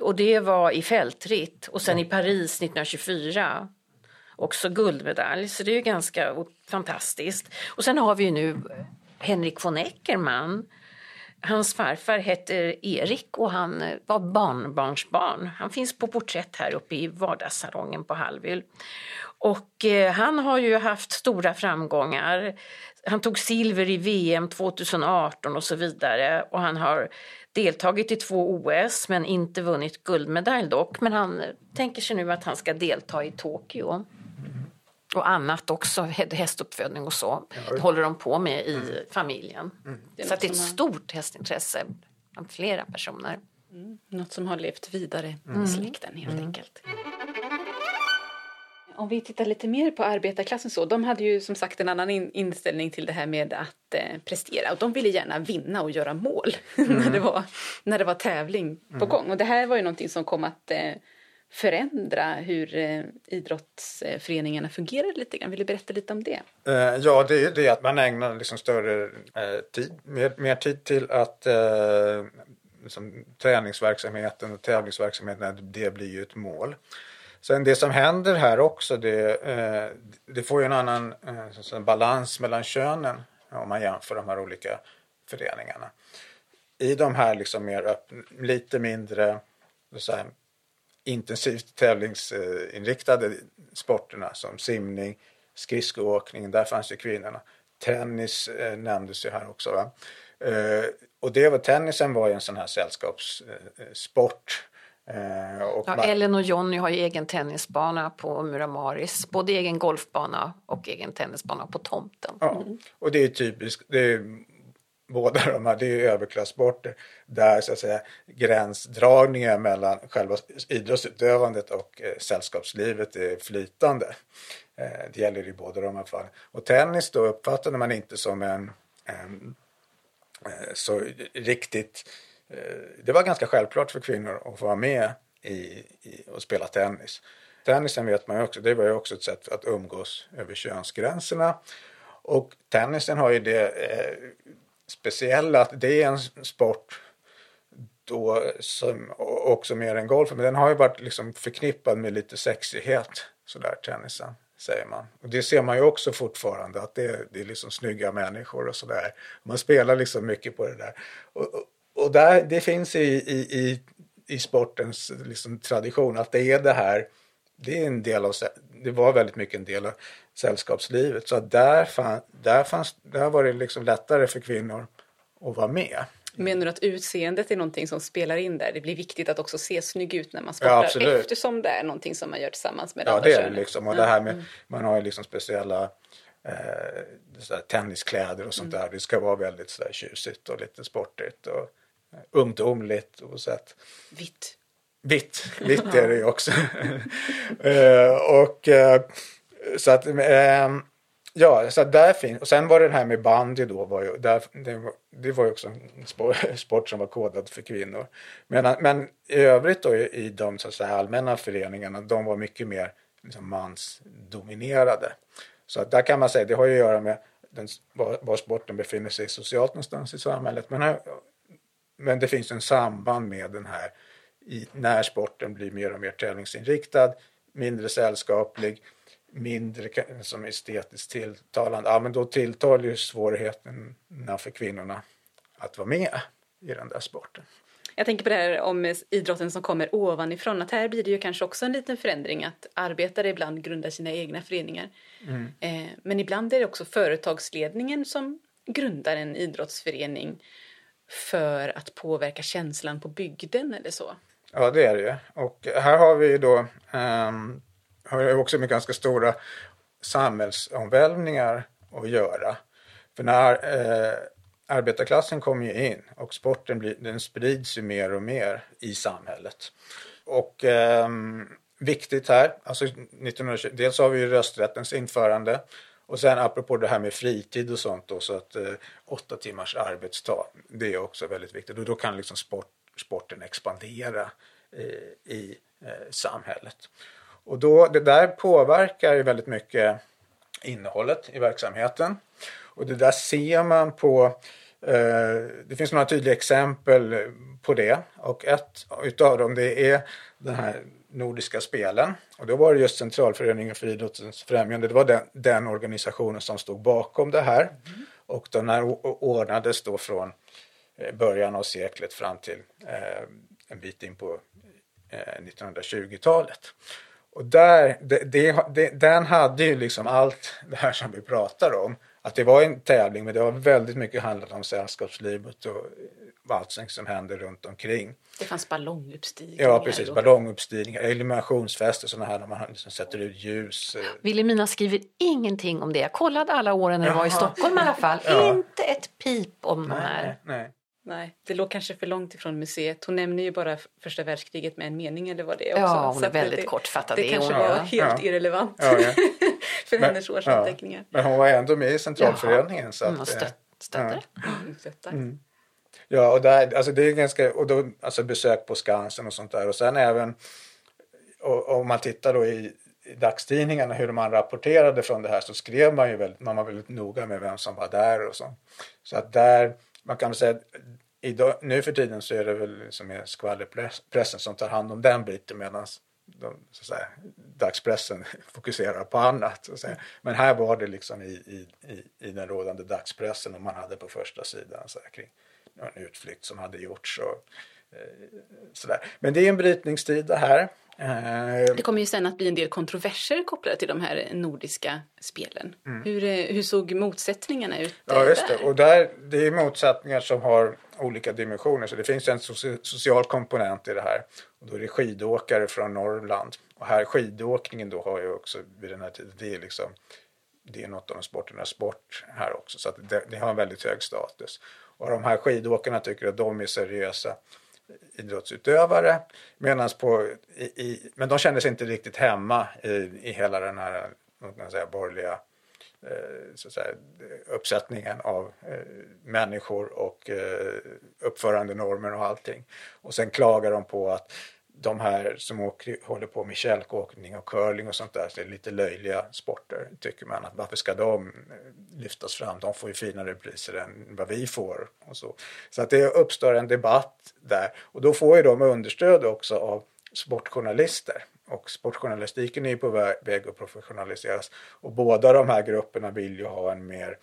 och det var i fältritt och sen i Paris 1924 också guldmedalj, så det är ju ganska fantastiskt. Och sen har vi ju nu Henrik von Eckermann. Hans farfar heter Erik och han var barnbarnsbarn. Han finns på porträtt här uppe i vardagssalongen på Hallwyl. Och eh, han har ju haft stora framgångar. Han tog silver i VM 2018 och så vidare. Och han har deltagit i två OS men inte vunnit guldmedalj dock. Men han tänker sig nu att han ska delta i Tokyo. Och annat också, hästuppfödning och så, det håller de på med i familjen. är Så att det är ett stort hästintresse bland flera personer. Något som har levt vidare Mm. i släkten helt enkelt. Om vi tittar lite mer på arbetarklassen så, de hade ju som sagt en annan in- inställning till det här med att eh, prestera och de ville gärna vinna och göra mål när, det var, när det var tävling på gång. Och det här var ju någonting som kom att eh, förändra hur eh, idrottsföreningarna fungerar lite grann. Vill du berätta lite om det? Eh, ja, det är ju det att man ägnar liksom större eh, tid, mer, mer tid till att liksom, träningsverksamheten och tävlingsverksamheten, det blir ju ett mål. Sen det som händer här också, det, det får ju en annan balans mellan könen om man jämför de här olika föreningarna. I de här liksom mer öppna, lite mindre så här, intensivt tävlingsinriktade sporterna som simning, skridskoåkning, där fanns ju kvinnorna. Tennis eh, nämndes ju här också. Va? Eh, och det var, tennisen var ju en sån här sällskapssport. Eh, och Ja, man- Ellen och Jonny har ju egen tennisbana på Muramaris. Både egen golfbana och egen tennisbana på tomten. Ja, och det är typiskt. Det är, båda de här, det är överklassporter där så att säga gränsdragningen mellan själva idrottsutövandet och eh, sällskapslivet är flytande. Eh, det gäller i båda de här fallen. Och tennis då uppfattade man inte som en, en eh, så riktigt eh, det var ganska självklart för kvinnor att få vara med i, i och spela tennis. Tennisen vet man ju också, det var ju också ett sätt att umgås över könsgränserna. Och tennisen har ju det eh, speciella att det är en sport då som också mer än golfen, men den har ju varit liksom förknippad med lite sexighet sådär tennisen säger man. Och det ser man ju också fortfarande att det, är- det är liksom snygga människor och sådär. Man spelar liksom mycket på det där. Och, och, och där, det finns i, i, i, i sportens liksom tradition att det är det här det är en del av, det var väldigt mycket en del av sällskapslivet. Så där, fan, där, fanns, där var det liksom lättare för kvinnor att vara med. Menar du att utseendet är någonting som spelar in där? Det blir viktigt att också se snygg ut när man Ja, sportar absolut. eftersom det är någonting som man gör tillsammans med Ja, andra det är det liksom. Och det här med, man har ju liksom speciella eh, tenniskläder och sånt där. Det ska vara väldigt sådär tjusigt och lite sportigt och eh, ungdomligt och sätt. Vitt. Vitt, vitt är det ju också. eh, och eh, så att eh, ja, så att där finns, och sen var det det här med bandy då, var ju, där, det, var, det var ju också en sport, sport som var kodad för kvinnor. Men, men i övrigt då i, i de så att säga, allmänna föreningarna, de var mycket mer liksom, mansdominerade. Så att där kan man säga, det har ju att göra med den, var, var sporten befinner sig socialt någonstans i samhället. Men, här, men det finns en samband med den här i, när sporten blir mer och mer tävlingsinriktad, mindre sällskaplig, mindre som estetiskt tilltalande. Ja, men då tilltalar ju svårigheterna för kvinnorna att vara med i den där sporten. Jag tänker på det här om idrotten som kommer ovanifrån. Att här blir det ju kanske också en liten förändring att arbetare ibland grundar sina egna föreningar. Eh, men ibland är det också företagsledningen som grundar en idrottsförening för att påverka känslan på bygden eller så. Ja, det är det ju. Och här har vi ju då um, har ju också med ganska stora samhällsomvälvningar att göra. För när eh, arbetarklassen kommer ju in och sporten blir, den sprids ju mer och mer i samhället. Och eh, viktigt här, alltså 1920, dels har vi ju rösträttens införande Och sen apropå det här med fritid och sånt då, så att eh, åtta timmars arbetsdag, det är också väldigt viktigt. Och då kan liksom sport, sporten expandera eh, i eh, samhället. Och då, det där påverkar ju väldigt mycket innehållet i verksamheten. Och det där ser man på, eh, det finns några tydliga exempel på det. Och ett utav dem det är den här Nordiska spelen. Och då var det just Centralföreningen för idrottens främjande, det var den, den organisationen som stod bakom det här. Mm. Och den här ordnades då från eh, början av seklet fram till eh, en bit in på eh, 1920-talet. Och där, det, det, det, den hade ju liksom allt det här som vi pratar om. Att det var en tävling men det var väldigt mycket handlat om sällskapslivet och allt som händer runt omkring. Det fanns ballonguppstigningar. Ja precis, och... ballonguppstigningar, illuminationsfester sådana här när man liksom sätter ut ljus. Vilhelmina skriver ingenting om det. Jag kollade alla åren när det var i Stockholm i alla fall. Ja. Inte ett pip om nej, de här. Nej. Nej, det låg kanske för långt ifrån museet. Hon nämner ju bara första världskriget med en mening eller vad det är också. Ja, hon är väldigt det, kortfattad. Det, det kanske var ja, helt ja. irrelevant ja, för men, hennes årsanteckningar. Men hon var ändå med i centralföreningen. Så att, mm, stött, stöttade. Ja. Mm. Ja, och där, alltså det är ganska, och då, alltså besök på Skansen och sånt där. Och sen även, om man tittar då i, i dagstidningarna hur man rapporterade från det här så skrev man ju väldigt, man var väldigt noga med vem som var där och så. Så att där, man kan väl säga idag, nu för tiden så är det väl liksom skvallerpressen som tar hand om den biten medan de, så att säga, dagspressen fokuserar på annat. Så att säga. Men här var det liksom i, i, i, den rådande dagspressen och man hade på första sidan så här, kring en utflykt som hade gjorts. Och, eh, sådär. Men det är en brytningstid det här. Eh, det kommer ju sen att bli en del kontroverser kopplade till de här nordiska spelen. Mm. Hur, eh, hur såg motsättningarna ut Ja, just det. Och där, det är motsättningar som har olika dimensioner. Så det finns en social komponent i det här. Och då är det skidåkare från Norrland. Och här skidåkningen då har ju också vid den här tiden, det är liksom det är något av en sporternas sport här också. Så det, det har en väldigt hög status. Och de här skidåkarna tycker att de är seriösa idrottsutövare. På, i, i, men de kände sig inte riktigt hemma i, i hela den här kan säga, borgerliga eh, så att säga, uppsättningen av eh, människor och eh, uppförandenormer och allting. Och sen klagar de på att de här som åker, håller på med kälkåkning och curling och sånt där, så det är lite löjliga sporter tycker man. Att varför ska de eh, lyftas fram? De får ju finare priser än vad vi får. Och så så att det uppstår en debatt där och då får ju de understöd också av sportjournalister. Och sportjournalistiken är ju på väg att professionaliseras. Och båda de här grupperna vill ju ha en mer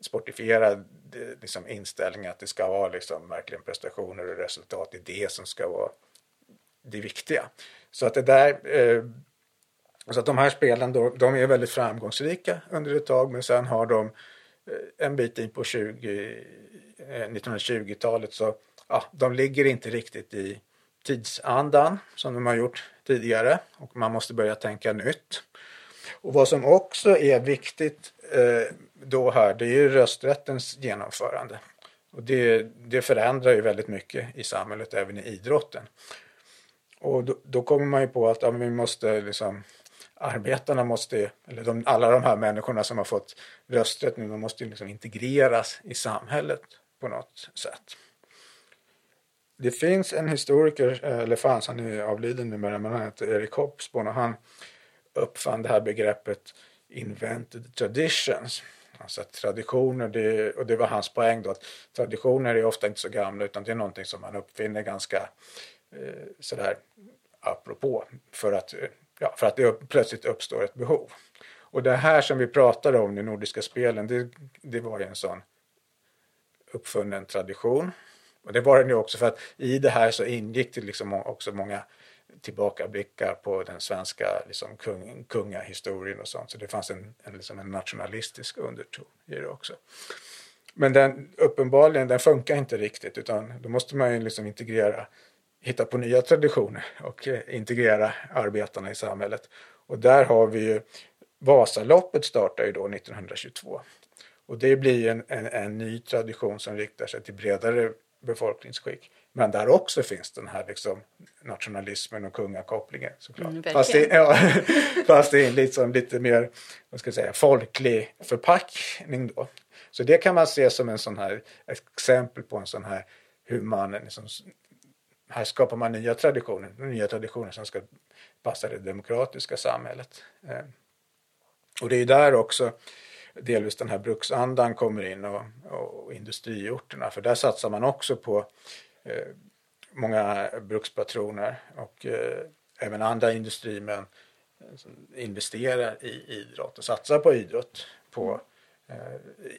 sportifierad eh, liksom, inställning att det ska vara liksom, verkligen prestationer och resultat. Det är det som ska vara det viktiga. Så att det där eh, så att de här spelen då, de är väldigt framgångsrika under ett tag men sen har de eh, en bit in på 20, eh, 1920-talet så ja, de ligger inte riktigt i tidsandan som de har gjort tidigare och man måste börja tänka nytt. Och vad som också är viktigt eh, då här det är ju rösträttens genomförande. Och det, det förändrar ju väldigt mycket i samhället, även i idrotten. Och då, då, kommer man ju på att ja, vi måste liksom, arbetarna måste, eller de, alla de här människorna som har fått rösträtt nu, de måste liksom integreras i samhället på något sätt. Det finns en historiker, eh, eller fanns, han är avliden numera, men han heter Erik Hobsbawm och han uppfann det här begreppet invented traditions. Alltså traditioner, det, och det var hans poäng då, att traditioner är ofta inte så gamla utan det är någonting som man uppfinner ganska Eh, sådär apropå för att, eh, ja, för att det plötsligt uppstår ett behov. Och det här som vi pratade om, de nordiska spelen, det, det var ju en sån uppfunnen tradition. Och det var den ju också för att i det här så ingick det liksom också många tillbakablickar på den svenska liksom, kung, kungahistorien och sånt. Så det fanns en, en, liksom en nationalistisk underton i det också. Men den, uppenbarligen, den funkar inte riktigt utan då måste man ju liksom integrera hitta på nya traditioner och eh, integrera arbetarna i samhället. Och där har vi ju Vasaloppet startar ju då 1922. Och det blir en, en, en ny tradition som riktar sig till bredare befolkningsskick. Men där också finns den här liksom nationalismen och kungakopplingen såklart. Mm, fast, det, ja, fast det är liksom lite mer vad ska jag säga, folklig förpackning då. Så det kan man se som en sån här exempel på en sån här hur man liksom, här skapar man nya traditioner, nya traditioner som ska passa det demokratiska samhället. Eh, och det är där också delvis den här bruksandan kommer in och, och industriorterna för där satsar man också på eh, många brukspatroner och eh, även andra industrimän eh, investerar i idrott och satsar på idrott på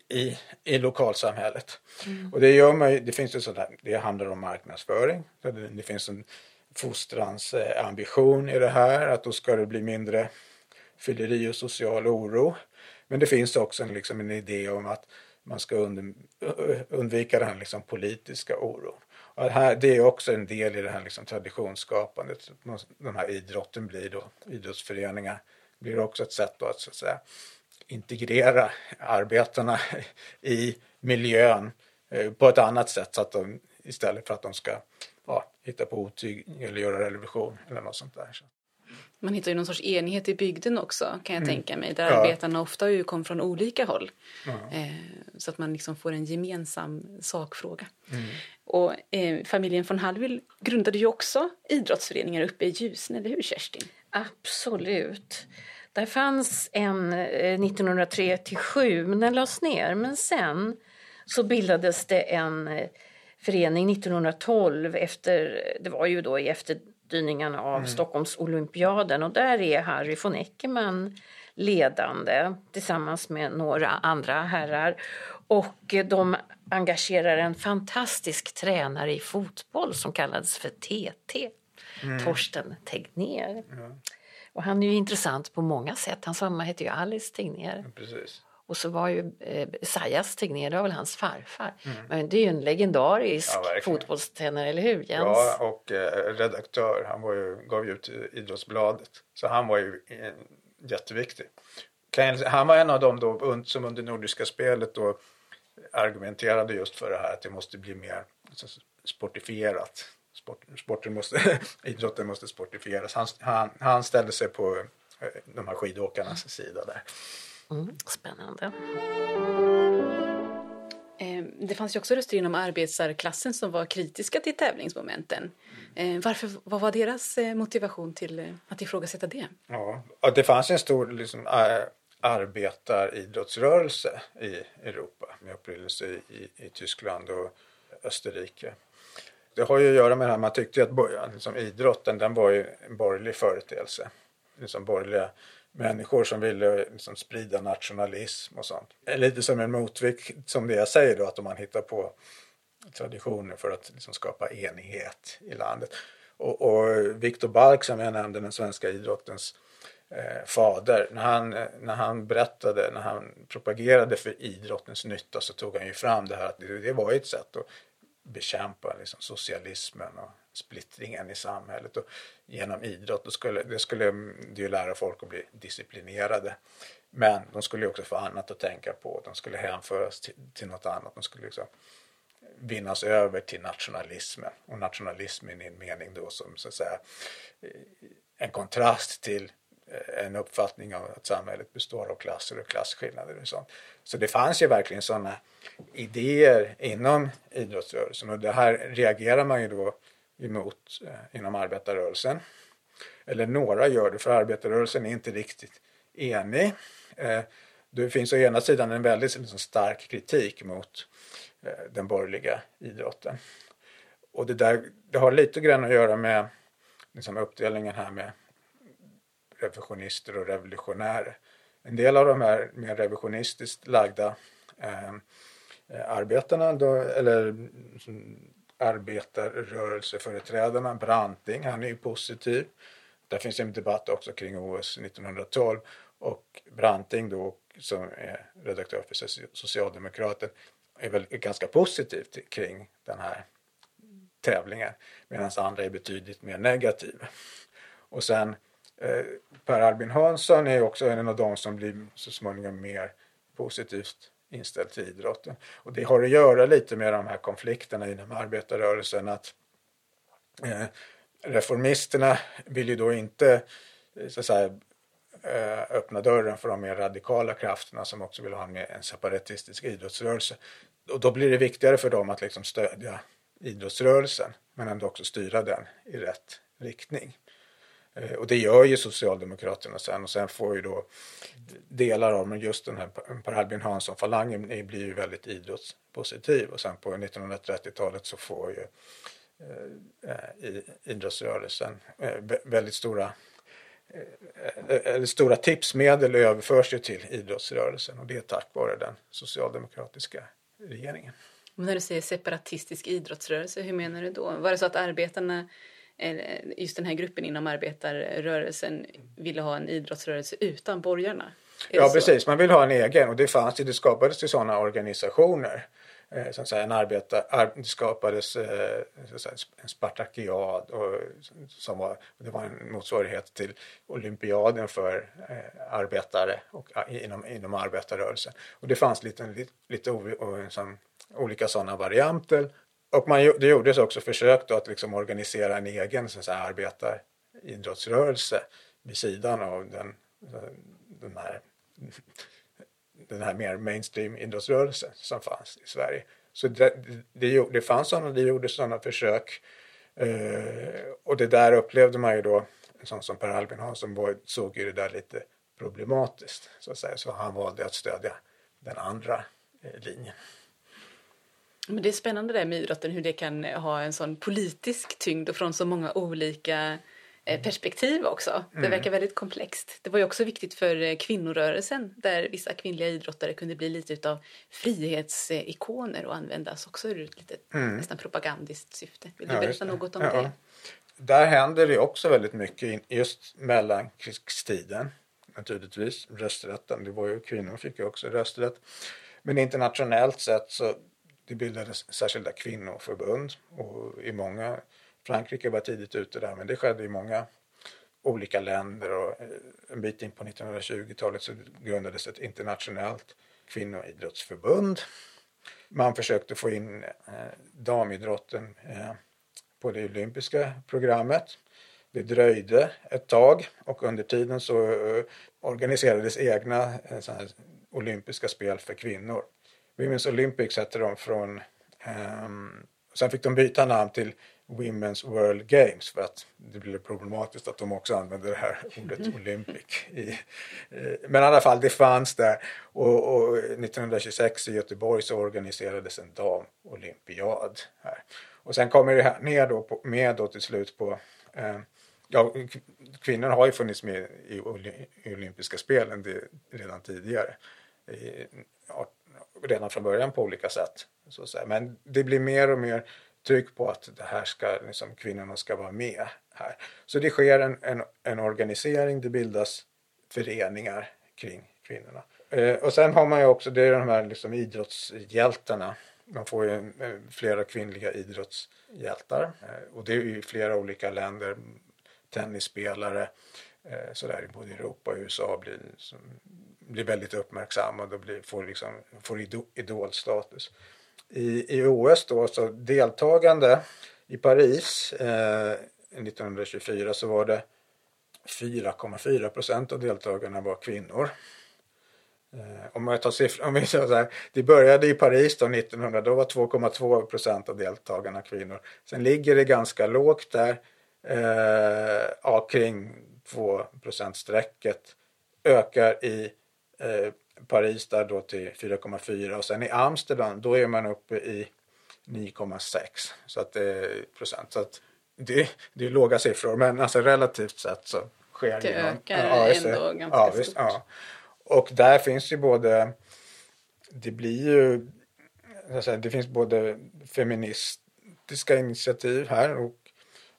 i, i lokalsamhället. Mm. Och det gör man det finns ju sådär, det handlar om marknadsföring. Det, det finns en fostrans eh, ambition i det här att då ska det bli mindre fylleri och social oro. Men det finns också en, liksom en idé om att man ska und, undvika den liksom politiska oron. Och det, här, det är också en del i det här liksom traditionsskapandet. Den här idrotten blir då, idrottsföreningar blir också ett sätt att, så att säga, integrera arbetarna i miljön eh, på ett annat sätt så att de istället för att de ska ja, hitta på otyg eller göra revolution eller något sånt där. Man hittar ju någon sorts enighet i bygden också kan jag mm. tänka mig. Där ja. arbetarna ofta ju kom från olika håll. Eh, så att man liksom får en gemensam sakfråga. Mm. Och eh, familjen von Hallwyl grundade ju också idrottsföreningar uppe i Ljusne, eller hur Kerstin? Absolut. Där fanns en 1903 till 7 men den lades ner. Men sen så bildades det en eh, förening 1912 efter, det var ju då i efterdyningarna av mm. Stockholms olympiaden och där är Harry von Eckermann ledande tillsammans med några andra herrar och de engagerar en fantastisk tränare i fotboll som kallades för TT, mm. Torsten Tegnér. Mm. Och han är ju intressant på många sätt. Hans mamma heter ju Alice Tegnér. Precis. Och så var ju eh, Sajas Tegnér, det var väl hans farfar. Mm. Men det är ju en legendarisk ja, fotbollstränare, eller hur Jens? Ja, och eh, redaktör. Han var ju, gav ju ut Idrottsbladet. Så han var ju eh, jätteviktig. Han var en av dem då, som under Nordiska spelet då argumenterade just för det här att det måste bli mer sportifierat sport, sporten måste, idrotten måste sportifieras. Han, han, han ställde sig på eh, de här skidåkarnas sida där. Mm, spännande. Ehm, det fanns ju också röster inom arbetsklassen som var kritiska till tävlingsmomenten. Mm. Varför, vad var deras eh, motivation till att ifrågasätta det? Ja, det fanns en stor liksom, arbetaridrottsrörelse i Europa med upprinnelse i, i, i Tyskland och Österrike. Det har ju att göra med det här, man tyckte ju att liksom, idrotten den var ju en borgerlig företeelse. Liksom borgerliga människor som ville liksom, sprida nationalism och sånt. Lite som en motvikt, som det jag säger då, att om man hittar på traditioner för att liksom, skapa enighet i landet. Och, och Viktor Balk som jag nämnde, den svenska idrottens eh, fader, när han, när han berättade, när han propagerade för idrottens nytta så tog han ju fram det här att det, det var ett sätt att bekämpa liksom, socialismen och splittringen i samhället. Och genom idrott då skulle, det skulle det ju lära folk att bli disciplinerade. Men de skulle också få annat att tänka på. De skulle hänföras till, till något annat. De skulle liksom vinnas över till nationalismen. Och nationalismen i en mening då som så att säga en kontrast till eh, en uppfattning av att samhället består av klasser och klasskillnader och sånt. Så det fanns ju verkligen sådana idéer inom idrottsrörelsen och det här reagerar man ju då emot eh, inom arbetarrörelsen. Eller några gör det för arbetarrörelsen är inte riktigt enig. Eh, det finns å ena sidan en väldigt liksom, stark kritik mot eh, den borgerliga idrotten. Och det, där, det har lite grann att göra med liksom, uppdelningen här med revisionister och revolutionärer. En del av de här mer revisionistiskt lagda eh, arbetarna, då, eller mm, arbetarrörelseföreträdarna, Branting, han är ju positiv. Där finns en debatt också kring OS 1912 och Branting då som är redaktör för Socialdemokraten är väl ganska positiv till, kring den här tävlingen medan andra är betydligt mer negativa. Och sen Eh, per Albin Hansson är också en av de som blir så småningom mer positivt inställd till idrotten. Och det har att göra lite med de här konflikterna inom arbetarrörelsen att eh, reformisterna vill ju då inte eh, så att säga, öppna dörren för de mer radikala krafterna som också vill ha en, en separatistisk idrottsrörelse. Och då blir det viktigare för dem att liksom stödja idrottsrörelsen men ändå också styra den i rätt riktning. Eh, och det gör ju Socialdemokraterna sen och sen får ju då delar av men just den här Per Albin Hansson-falangen blir ju väldigt idrottspositiv och sen på 1930-talet så får ju eh, eh idrottsrörelsen eh, väldigt stora eh, eller stora tipsmedel överförs ju till idrottsrörelsen och det är tack vare den socialdemokratiska regeringen. Men när du säger separatistisk idrottsrörelse, hur menar du då? Var det så att arbetarna just den här gruppen inom arbetarrörelsen ville ha en idrottsrörelse utan borgarna. Ja precis, man vill ha en egen och det fanns det skapades ju sådana organisationer. Eh, som säga, en arbeta, det skapades eh, säga, en spartakiad och, som var, det var en motsvarighet till olympiaden för eh, arbetare och, inom, inom arbetarrörelsen. Och det fanns lite, lite, lite o, och, som, olika sådana varianter och man, det gjordes också försök då att liksom organisera en egen så att arbetaridrottsrörelse vid sidan av den, den, här, den här mer mainstream idrottsrörelsen som fanns i Sverige. Så det, det, det fanns sådana, det gjordes sådana försök eh, och det där upplevde man ju då, en sån som Per Albin Hansson såg ju det där lite problematiskt så att säga, så han valde att stödja den andra eh, linjen. Men det är spännande det med idrotten, hur det kan ha en sån politisk tyngd och från så många olika eh, perspektiv också. Det mm. verkar väldigt komplext. Det var ju också viktigt för eh, kvinnorörelsen där vissa kvinnliga idrottare kunde bli lite utav frihetsikoner och användas också ur ett litet mm. nästan propagandiskt syfte. Vill du ja, berätta något om ja. det? Där händer det också väldigt mycket just mellankrigstiden naturligtvis. Rösträtten, det var ju kvinnor fick ju också rösträtt. Men internationellt sett så det bildades särskilda kvinnoförbund och i många, Frankrike var tidigt ute där men det skedde i många olika länder och eh, en bit in på 1920-talet så grundades ett internationellt kvinnoidrottsförbund. Man försökte få in eh, damidrotten eh, på det olympiska programmet. Det dröjde ett tag och under tiden så eh, organiserades egna eh, olympiska spel för kvinnor. Women's Olympics hette de från um, sen fick de byta namn till Women's World Games för att det blev problematiskt att de också använde det här ordet. Olympic. I, eh, men i alla fall, det fanns där och, och 1926 i Göteborg så organiserades en damolympiad här. Och sen kommer det här ner då på, med då till slut på eh, Ja, kvinnor har ju funnits med i, i olympiska spelen redan tidigare. I, redan från början på olika sätt. Så att säga. Men det blir mer och mer tryck på att det här ska, liksom, kvinnorna ska vara med här. Så det sker en, en, en organisering, det bildas föreningar kring kvinnorna. Eh, och sen har man ju också, det är de här liksom idrottshjältarna. Man får ju eh, flera kvinnliga idrottshjältar eh, och det är ju i flera olika länder. Tennisspelare, eh, sådär i både Europa och USA blir som, blir väldigt uppmärksammad och blir, får, liksom, får idolstatus. I, I OS då, så deltagande i Paris eh, 1924 så var det 4,4 procent av deltagarna var kvinnor. Eh, om jag tar siffror, om vi säger så här, det började i Paris då 1900, då var 2,2 procent av deltagarna kvinnor. Sen ligger det ganska lågt där, eh, ja, kring 2 procentstrecket. Ökar i Eh, Paris där då till 4,4 och sen i Amsterdam då är man uppe i 9,6 så att det är procent. Så att det, det är låga siffror men alltså relativt sett så sker det. Det ökar ja, ändå ganska ja, visst, stort. Ja. Och där finns ju både, det blir ju, säga, det finns både feministiska initiativ här och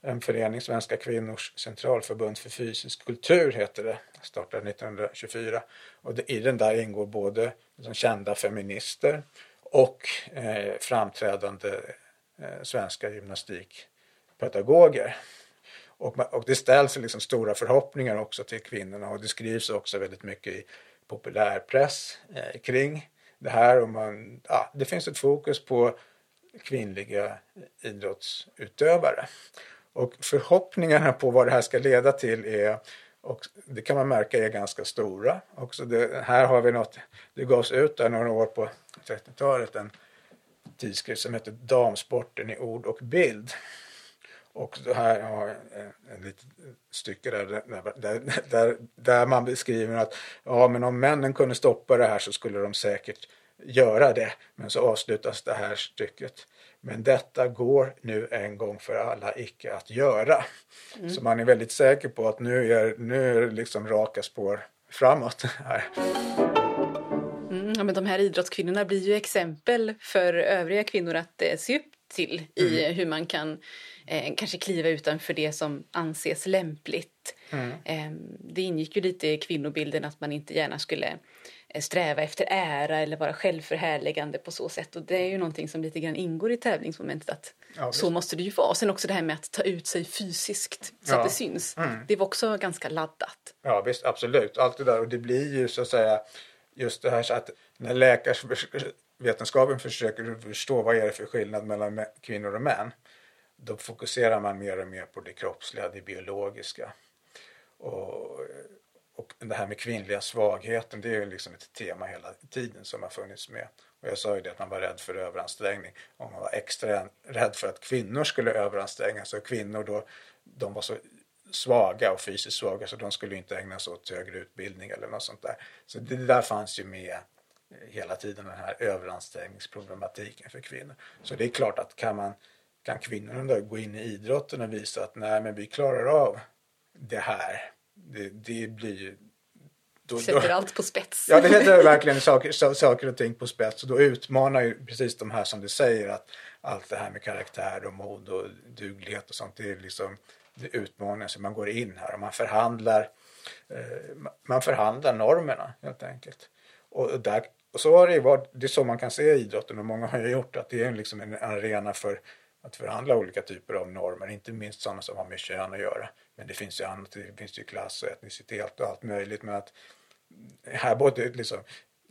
en förening, Svenska kvinnors centralförbund för fysisk kultur heter det, startade 1924. Och i den där ingår både liksom kända feminister och eh, framträdande eh, svenska gymnastikpedagoger. Och, och det ställs liksom stora förhoppningar också till kvinnorna och det skrivs också väldigt mycket i populärpress eh, kring det här och man, ja, det finns ett fokus på kvinnliga idrottsutövare. Och förhoppningarna på vad det här ska leda till är och det kan man märka är ganska stora. Också det, här har vi något, det gavs ut där några år på 30-talet en tidskrift som heter Damsporten i ord och bild. Och här har jag ett litet stycke där, där, där, där man beskriver att ja, men om männen kunde stoppa det här så skulle de säkert göra det. Men så avslutas det här stycket. Men detta går nu en gång för alla icke att göra. Mm. Så man är väldigt säker på att nu är, nu är det liksom raka spår framåt här. Mm, ja, men de här idrottskvinnorna blir ju exempel för övriga kvinnor att eh, se upp till i mm. hur man kan eh, kanske kliva utanför det som anses lämpligt. Mm. Eh, det ingick ju lite i kvinnobilden att man inte gärna skulle sträva efter ära eller vara självförhärligande på så sätt. Och det är ju någonting som lite grann ingår i tävlingsmomentet att ja, så måste det ju vara. Och sen också det här med att ta ut sig fysiskt så ja. att det syns. Mm. Det var också ganska laddat. Ja visst, absolut. Allt det där och det blir ju så att säga just det här så att när läkarvetenskapen försöker förstå vad är det för skillnad mellan kvinnor och män då fokuserar man mer och mer på det kroppsliga, det biologiska. Och, och det här med kvinnliga svagheten, det är ju liksom ett tema hela tiden som har funnits med. Och jag sa ju det att man var rädd för överansträngning. Och man var extra rädd för att kvinnor skulle överanstränga sig. Och kvinnor då, de var så svaga och fysiskt svaga så de skulle inte ägna sig åt högre utbildning eller något sånt där. Så det där fanns ju med hela tiden den här överansträngningsproblematiken för kvinnor. Så det är klart att kan man kan kvinnorna gå in i idrotten och visa att nej men vi klarar av det här. Det, det blir. Då, Sätter då, allt på spets. Ja, det sätter verkligen saker, saker och ting på spets och då utmanar ju precis de här som du säger att allt det här med karaktär och mod och duglighet och sånt det är liksom det utmanar så man går in här och man förhandlar eh, man förhandlar normerna helt enkelt. Och, där, och så har det ju varit, det är så man kan se idrotten och många har ju gjort att det är liksom en arena för att förhandla olika typer av normer, inte minst sådana som har med kön att göra. Men det finns ju annat, det finns ju klass och etnicitet och allt möjligt. Men att här, både, liksom,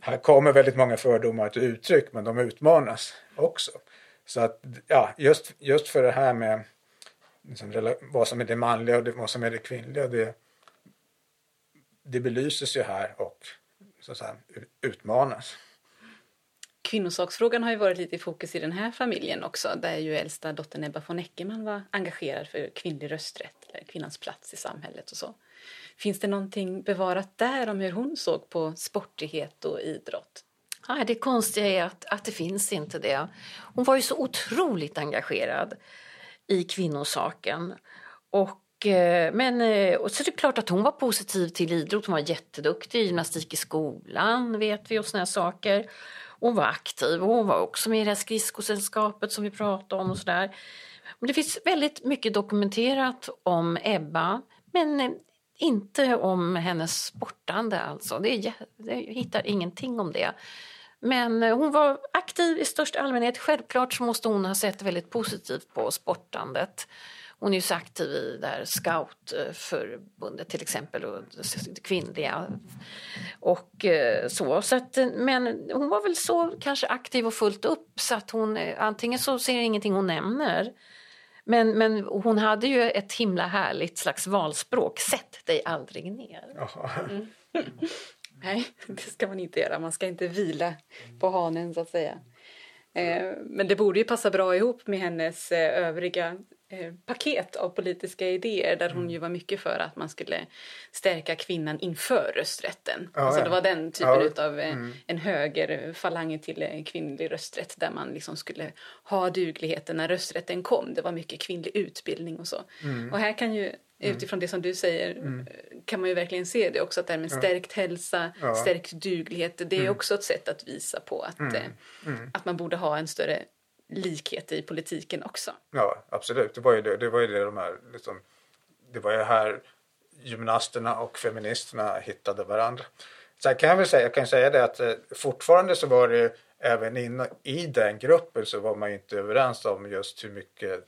här kommer väldigt många fördomar till uttryck men de utmanas också. Så att ja, just, just för det här med liksom, vad som är det manliga och det, vad som är det kvinnliga det, det belyses ju här och så att säga, utmanas. Kvinnosaksfrågan har ju varit lite i fokus i den här familjen också där ju äldsta dottern Ebba von Eckermann var engagerad för kvinnlig rösträtt eller kvinnans plats i samhället och så. Finns det någonting bevarat där om hur hon såg på sportighet och idrott? Ja, det konstiga är att, att det finns inte det. Hon var ju så otroligt engagerad i kvinnosaken. Och, eh, men eh, och så är det klart att hon var positiv till idrott. Hon var jätteduktig i gymnastik i skolan, vet vi, och såna saker. Hon var aktiv och hon var också med i det här skridskosällskapet som vi pratade om och sådär. Men det finns väldigt mycket dokumenterat om Ebba, men inte om hennes sportande alltså. Det är, jag hittar ingenting om det. Men hon var aktiv i största allmänhet. Självklart så måste hon ha sett väldigt positivt på sportandet. Hon är ju så aktiv i det här scoutförbundet till exempel och kvinnliga. Och eh, så. så att, men hon var väl så kanske aktiv och fullt upp så att hon eh, antingen så ser jag ingenting hon nämner men, men hon hade ju ett himla härligt slags valspråk. Sätt dig aldrig ner. Mm. Nej, det ska man inte göra. Man ska inte vila på hanen så att säga. Eh, men det borde ju passa bra ihop med hennes övriga Eh, paket av politiska idéer där hon mm. ju var mycket för att man skulle stärka kvinnan inför rösträtten. Ja, alltså det var den typen ja. av eh, mm. en högerfalang till eh, kvinnlig rösträtt där man liksom skulle ha dugligheten när rösträtten kom. Det var mycket kvinnlig utbildning och så. Mm. Och här kan ju Mm. utifrån det som du säger mm. kan man ju verkligen se det också att det här med stärkt hälsa, ja. stärkt duglighet det är mm. också ett sätt att visa på att, mm. mm. att man borde ha en större likheter i politiken också. Ja, absolut. Det var ju det, det, var ju det de här, liksom, det var ju här gymnasterna och feministerna hittade varandra. Sen kan jag väl säga, jag kan säga det att eh, fortfarande så var det även in, i den gruppen så var man inte överens om just hur mycket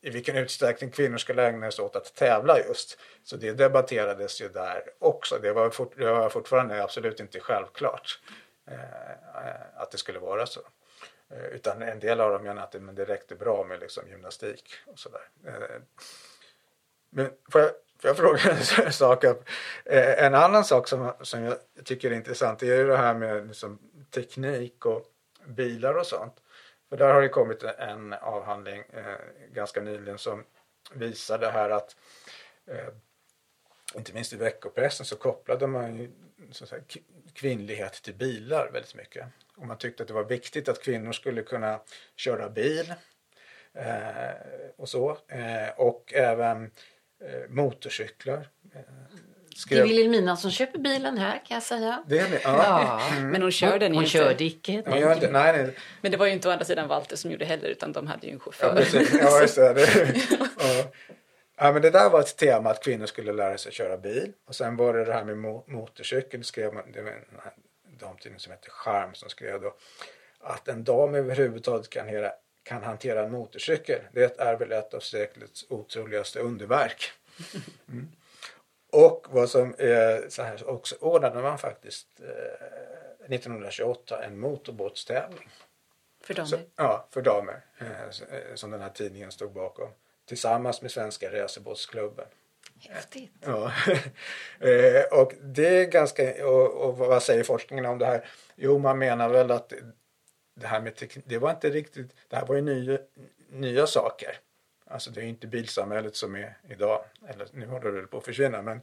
i vilken utsträckning kvinnor skulle ägna sig åt att tävla just. Så det debatterades ju där också. Det var, fort, det var fortfarande absolut inte självklart. eh, att det skulle vara så. Eh, utan en del av dem menar att det, men det räckte bra med liksom gymnastik och sådär. Eh, men får jag, får jag fråga en sak? Eh, en annan sak som, som jag tycker är intressant är ju det här med liksom teknik och bilar och sånt. För där har det kommit en avhandling eh, ganska nyligen som visar det här att eh, inte minst i veckopressen så kopplade man ju så säga, kvinnlighet till bilar väldigt mycket. Och man tyckte att det var viktigt att kvinnor skulle kunna köra bil eh, och så. Eh, och även eh, motorcyklar. Eh, skrev... Det är Wilhelmina som köper bilen här kan jag säga. Det är det, ja. ja. Mm. Men hon kör den hon inte. Körde icke. nej, nej. Men det var ju inte å andra sidan Walter som gjorde heller utan de hade ju en chaufför. Ja, ja just det. ja. Ja, men det där var ett tema att kvinnor skulle lära sig köra bil. Och sen var det det här med mo motorcykel. Skrev man, det var en damtidning som heter Charm som skrev då att en dam överhuvudtaget kan, hera, kan hantera en motorcykel. Det är väl ett av seklets otroligaste underverk. Mm. Och vad som är så här också ordnade man faktiskt eh, 1928 en motorbåtstävling. För damer? Så, ja, för damer. Eh, som den här tidningen stod bakom tillsammans med Svenska Racerbåtsklubben. Häftigt. Ja. Eh, och det är ganska, och, och, vad säger forskningen om det här? Jo, man menar väl att det här med teknik, det var inte riktigt, det här var ju nya, nya saker. Alltså det är inte bilsamhället som är idag, eller nu håller det på att försvinna, men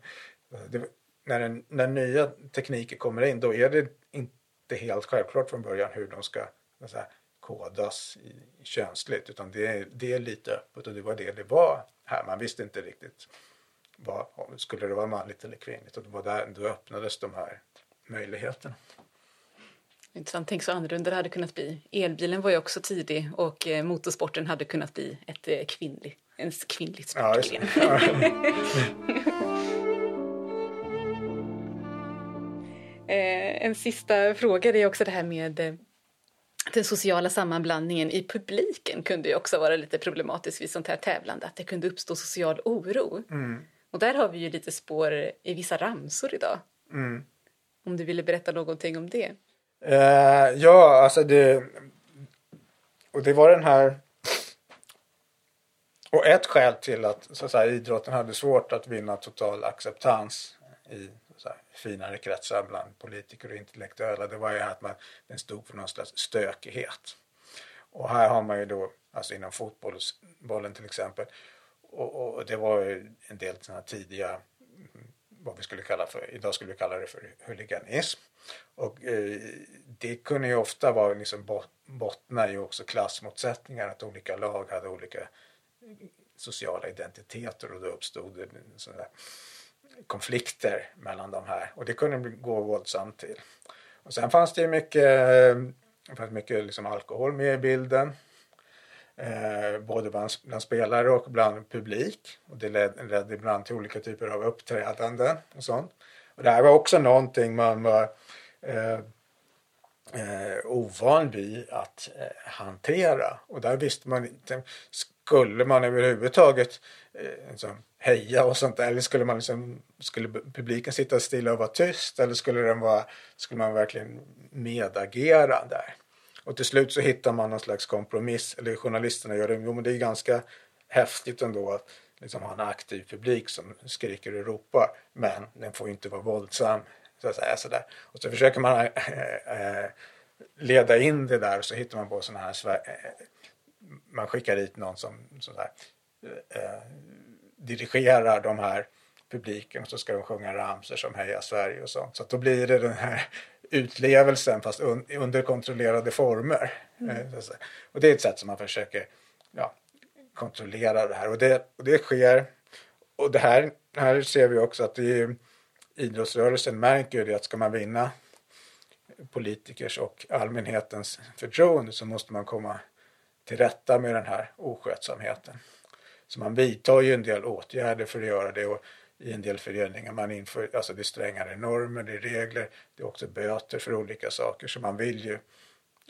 det, när, en, när nya tekniker kommer in då är det inte helt självklart från början hur de ska säga, kodas i, könsligt utan det är, det är lite öppet och det var det det var här. Man visste inte riktigt vad, skulle det vara manligt eller kvinnligt och det var där, då öppnades de här möjligheterna. Intressant, tänk så annorlunda det hade kunnat bli. Elbilen var ju också tidig och eh, motorsporten hade kunnat bli ett eh, kvinnlig, en kvinnligt sportgren. Ja, eh, en sista fråga det är också det här med den sociala sammanblandningen i publiken kunde ju också vara lite problematisk vid sånt här tävlande, att det kunde uppstå social oro. Mm. Och där har vi ju lite spår i vissa ramsor idag. Mm. Om du ville berätta någonting om det? Uh, ja, alltså det... Och det var den här... Och ett skäl till att, så att säga, idrotten hade svårt att vinna total acceptans i här, finare kretsar bland politiker och intellektuella, det var ju att man, den stod för någon slags stökighet. Och här har man ju då, alltså inom fotbollen till exempel, och, och det var ju en del sådana tidiga, vad vi skulle kalla för, idag skulle vi kalla det för huliganism. Och eh, det kunde ju ofta vara liksom bottna i också klassmotsättningar, att olika lag hade olika eh, sociala identiteter och då uppstod det sådär konflikter mellan de här och det kunde gå våldsamt till. Och sen fanns det ju mycket, fanns mycket liksom alkohol med i bilden. Eh, både bland, bland, spelare och bland publik. Och det ledde, ledde ibland till olika typer av uppträdanden och sånt. Och det här var också någonting man var eh, eh, ovan vid att eh, hantera. Och där visste man inte, skulle man överhuvudtaget eh, liksom, heja och sånt där? Eller skulle, man liksom, skulle publiken sitta stilla och vara tyst? Eller skulle, den vara, skulle man verkligen medagera där? Och till slut så hittar man någon slags kompromiss, eller journalisterna gör det. Jo men det är ganska häftigt ändå att liksom ha en aktiv publik som skriker och ropar. Men den får ju inte vara våldsam. Så att säga, sådär. Och så försöker man äh, leda in det där och så hittar man på sådana här äh, man skickar dit någon som sådär, äh, dirigerar de här publiken och så ska de sjunga ramser som Heja Sverige och sånt. Så då blir det den här utlevelsen fast un under kontrollerade former. Mm. Eh, och det är ett sätt som man försöker ja, kontrollera det här och det, och det sker. Och det här, här ser vi också att det är, idrottsrörelsen märker ju det att ska man vinna politikers och allmänhetens förtroende så måste man komma till rätta med den här oskötsamheten. Så man vidtar ju en del åtgärder för att göra det och i en del föreningar man inför, alltså det är strängare normer, det är regler, det är också böter för olika saker så man vill ju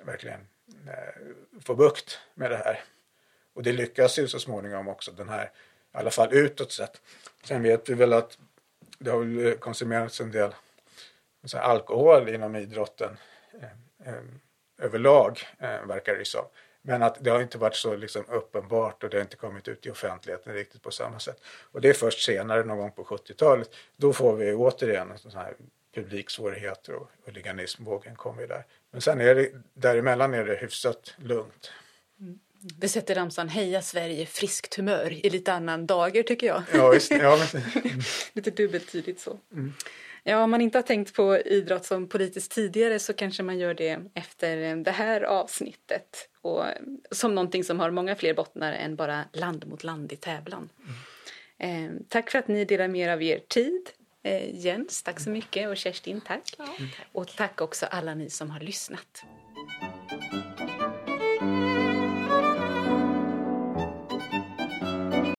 verkligen eh, få bukt med det här. Och det lyckas ju så småningom också den här, i alla fall utåt sett. Sen vet vi väl att det har konsumerats en del alkohol inom idrotten eh, eh, överlag, eh, verkar det som. Men att det har inte varit så liksom uppenbart och det har inte kommit ut i offentligheten riktigt på samma sätt. Och det är först senare, någon gång på 70-talet, då får vi återigen en sån här publiksvårigheter och huliganismvågen kommer där. Men sen är det, däremellan är det hyfsat lugnt. Mm. Det sätter ramsan Heja Sverige, friskt humör i lite annan dager tycker jag. Ja, visst. Ja, men... lite dubbeltydigt så. Mm. Ja, om man inte har tänkt på idrott som politiskt tidigare så kanske man gör det efter det här avsnittet. Och som någonting som har många fler bottnar än bara land mot land i tävlan. Mm. Eh, tack för att ni delar mer av er tid. Eh, Jens, tack så mycket och Kerstin, tack. Ja, tack. Och tack också alla ni som har lyssnat.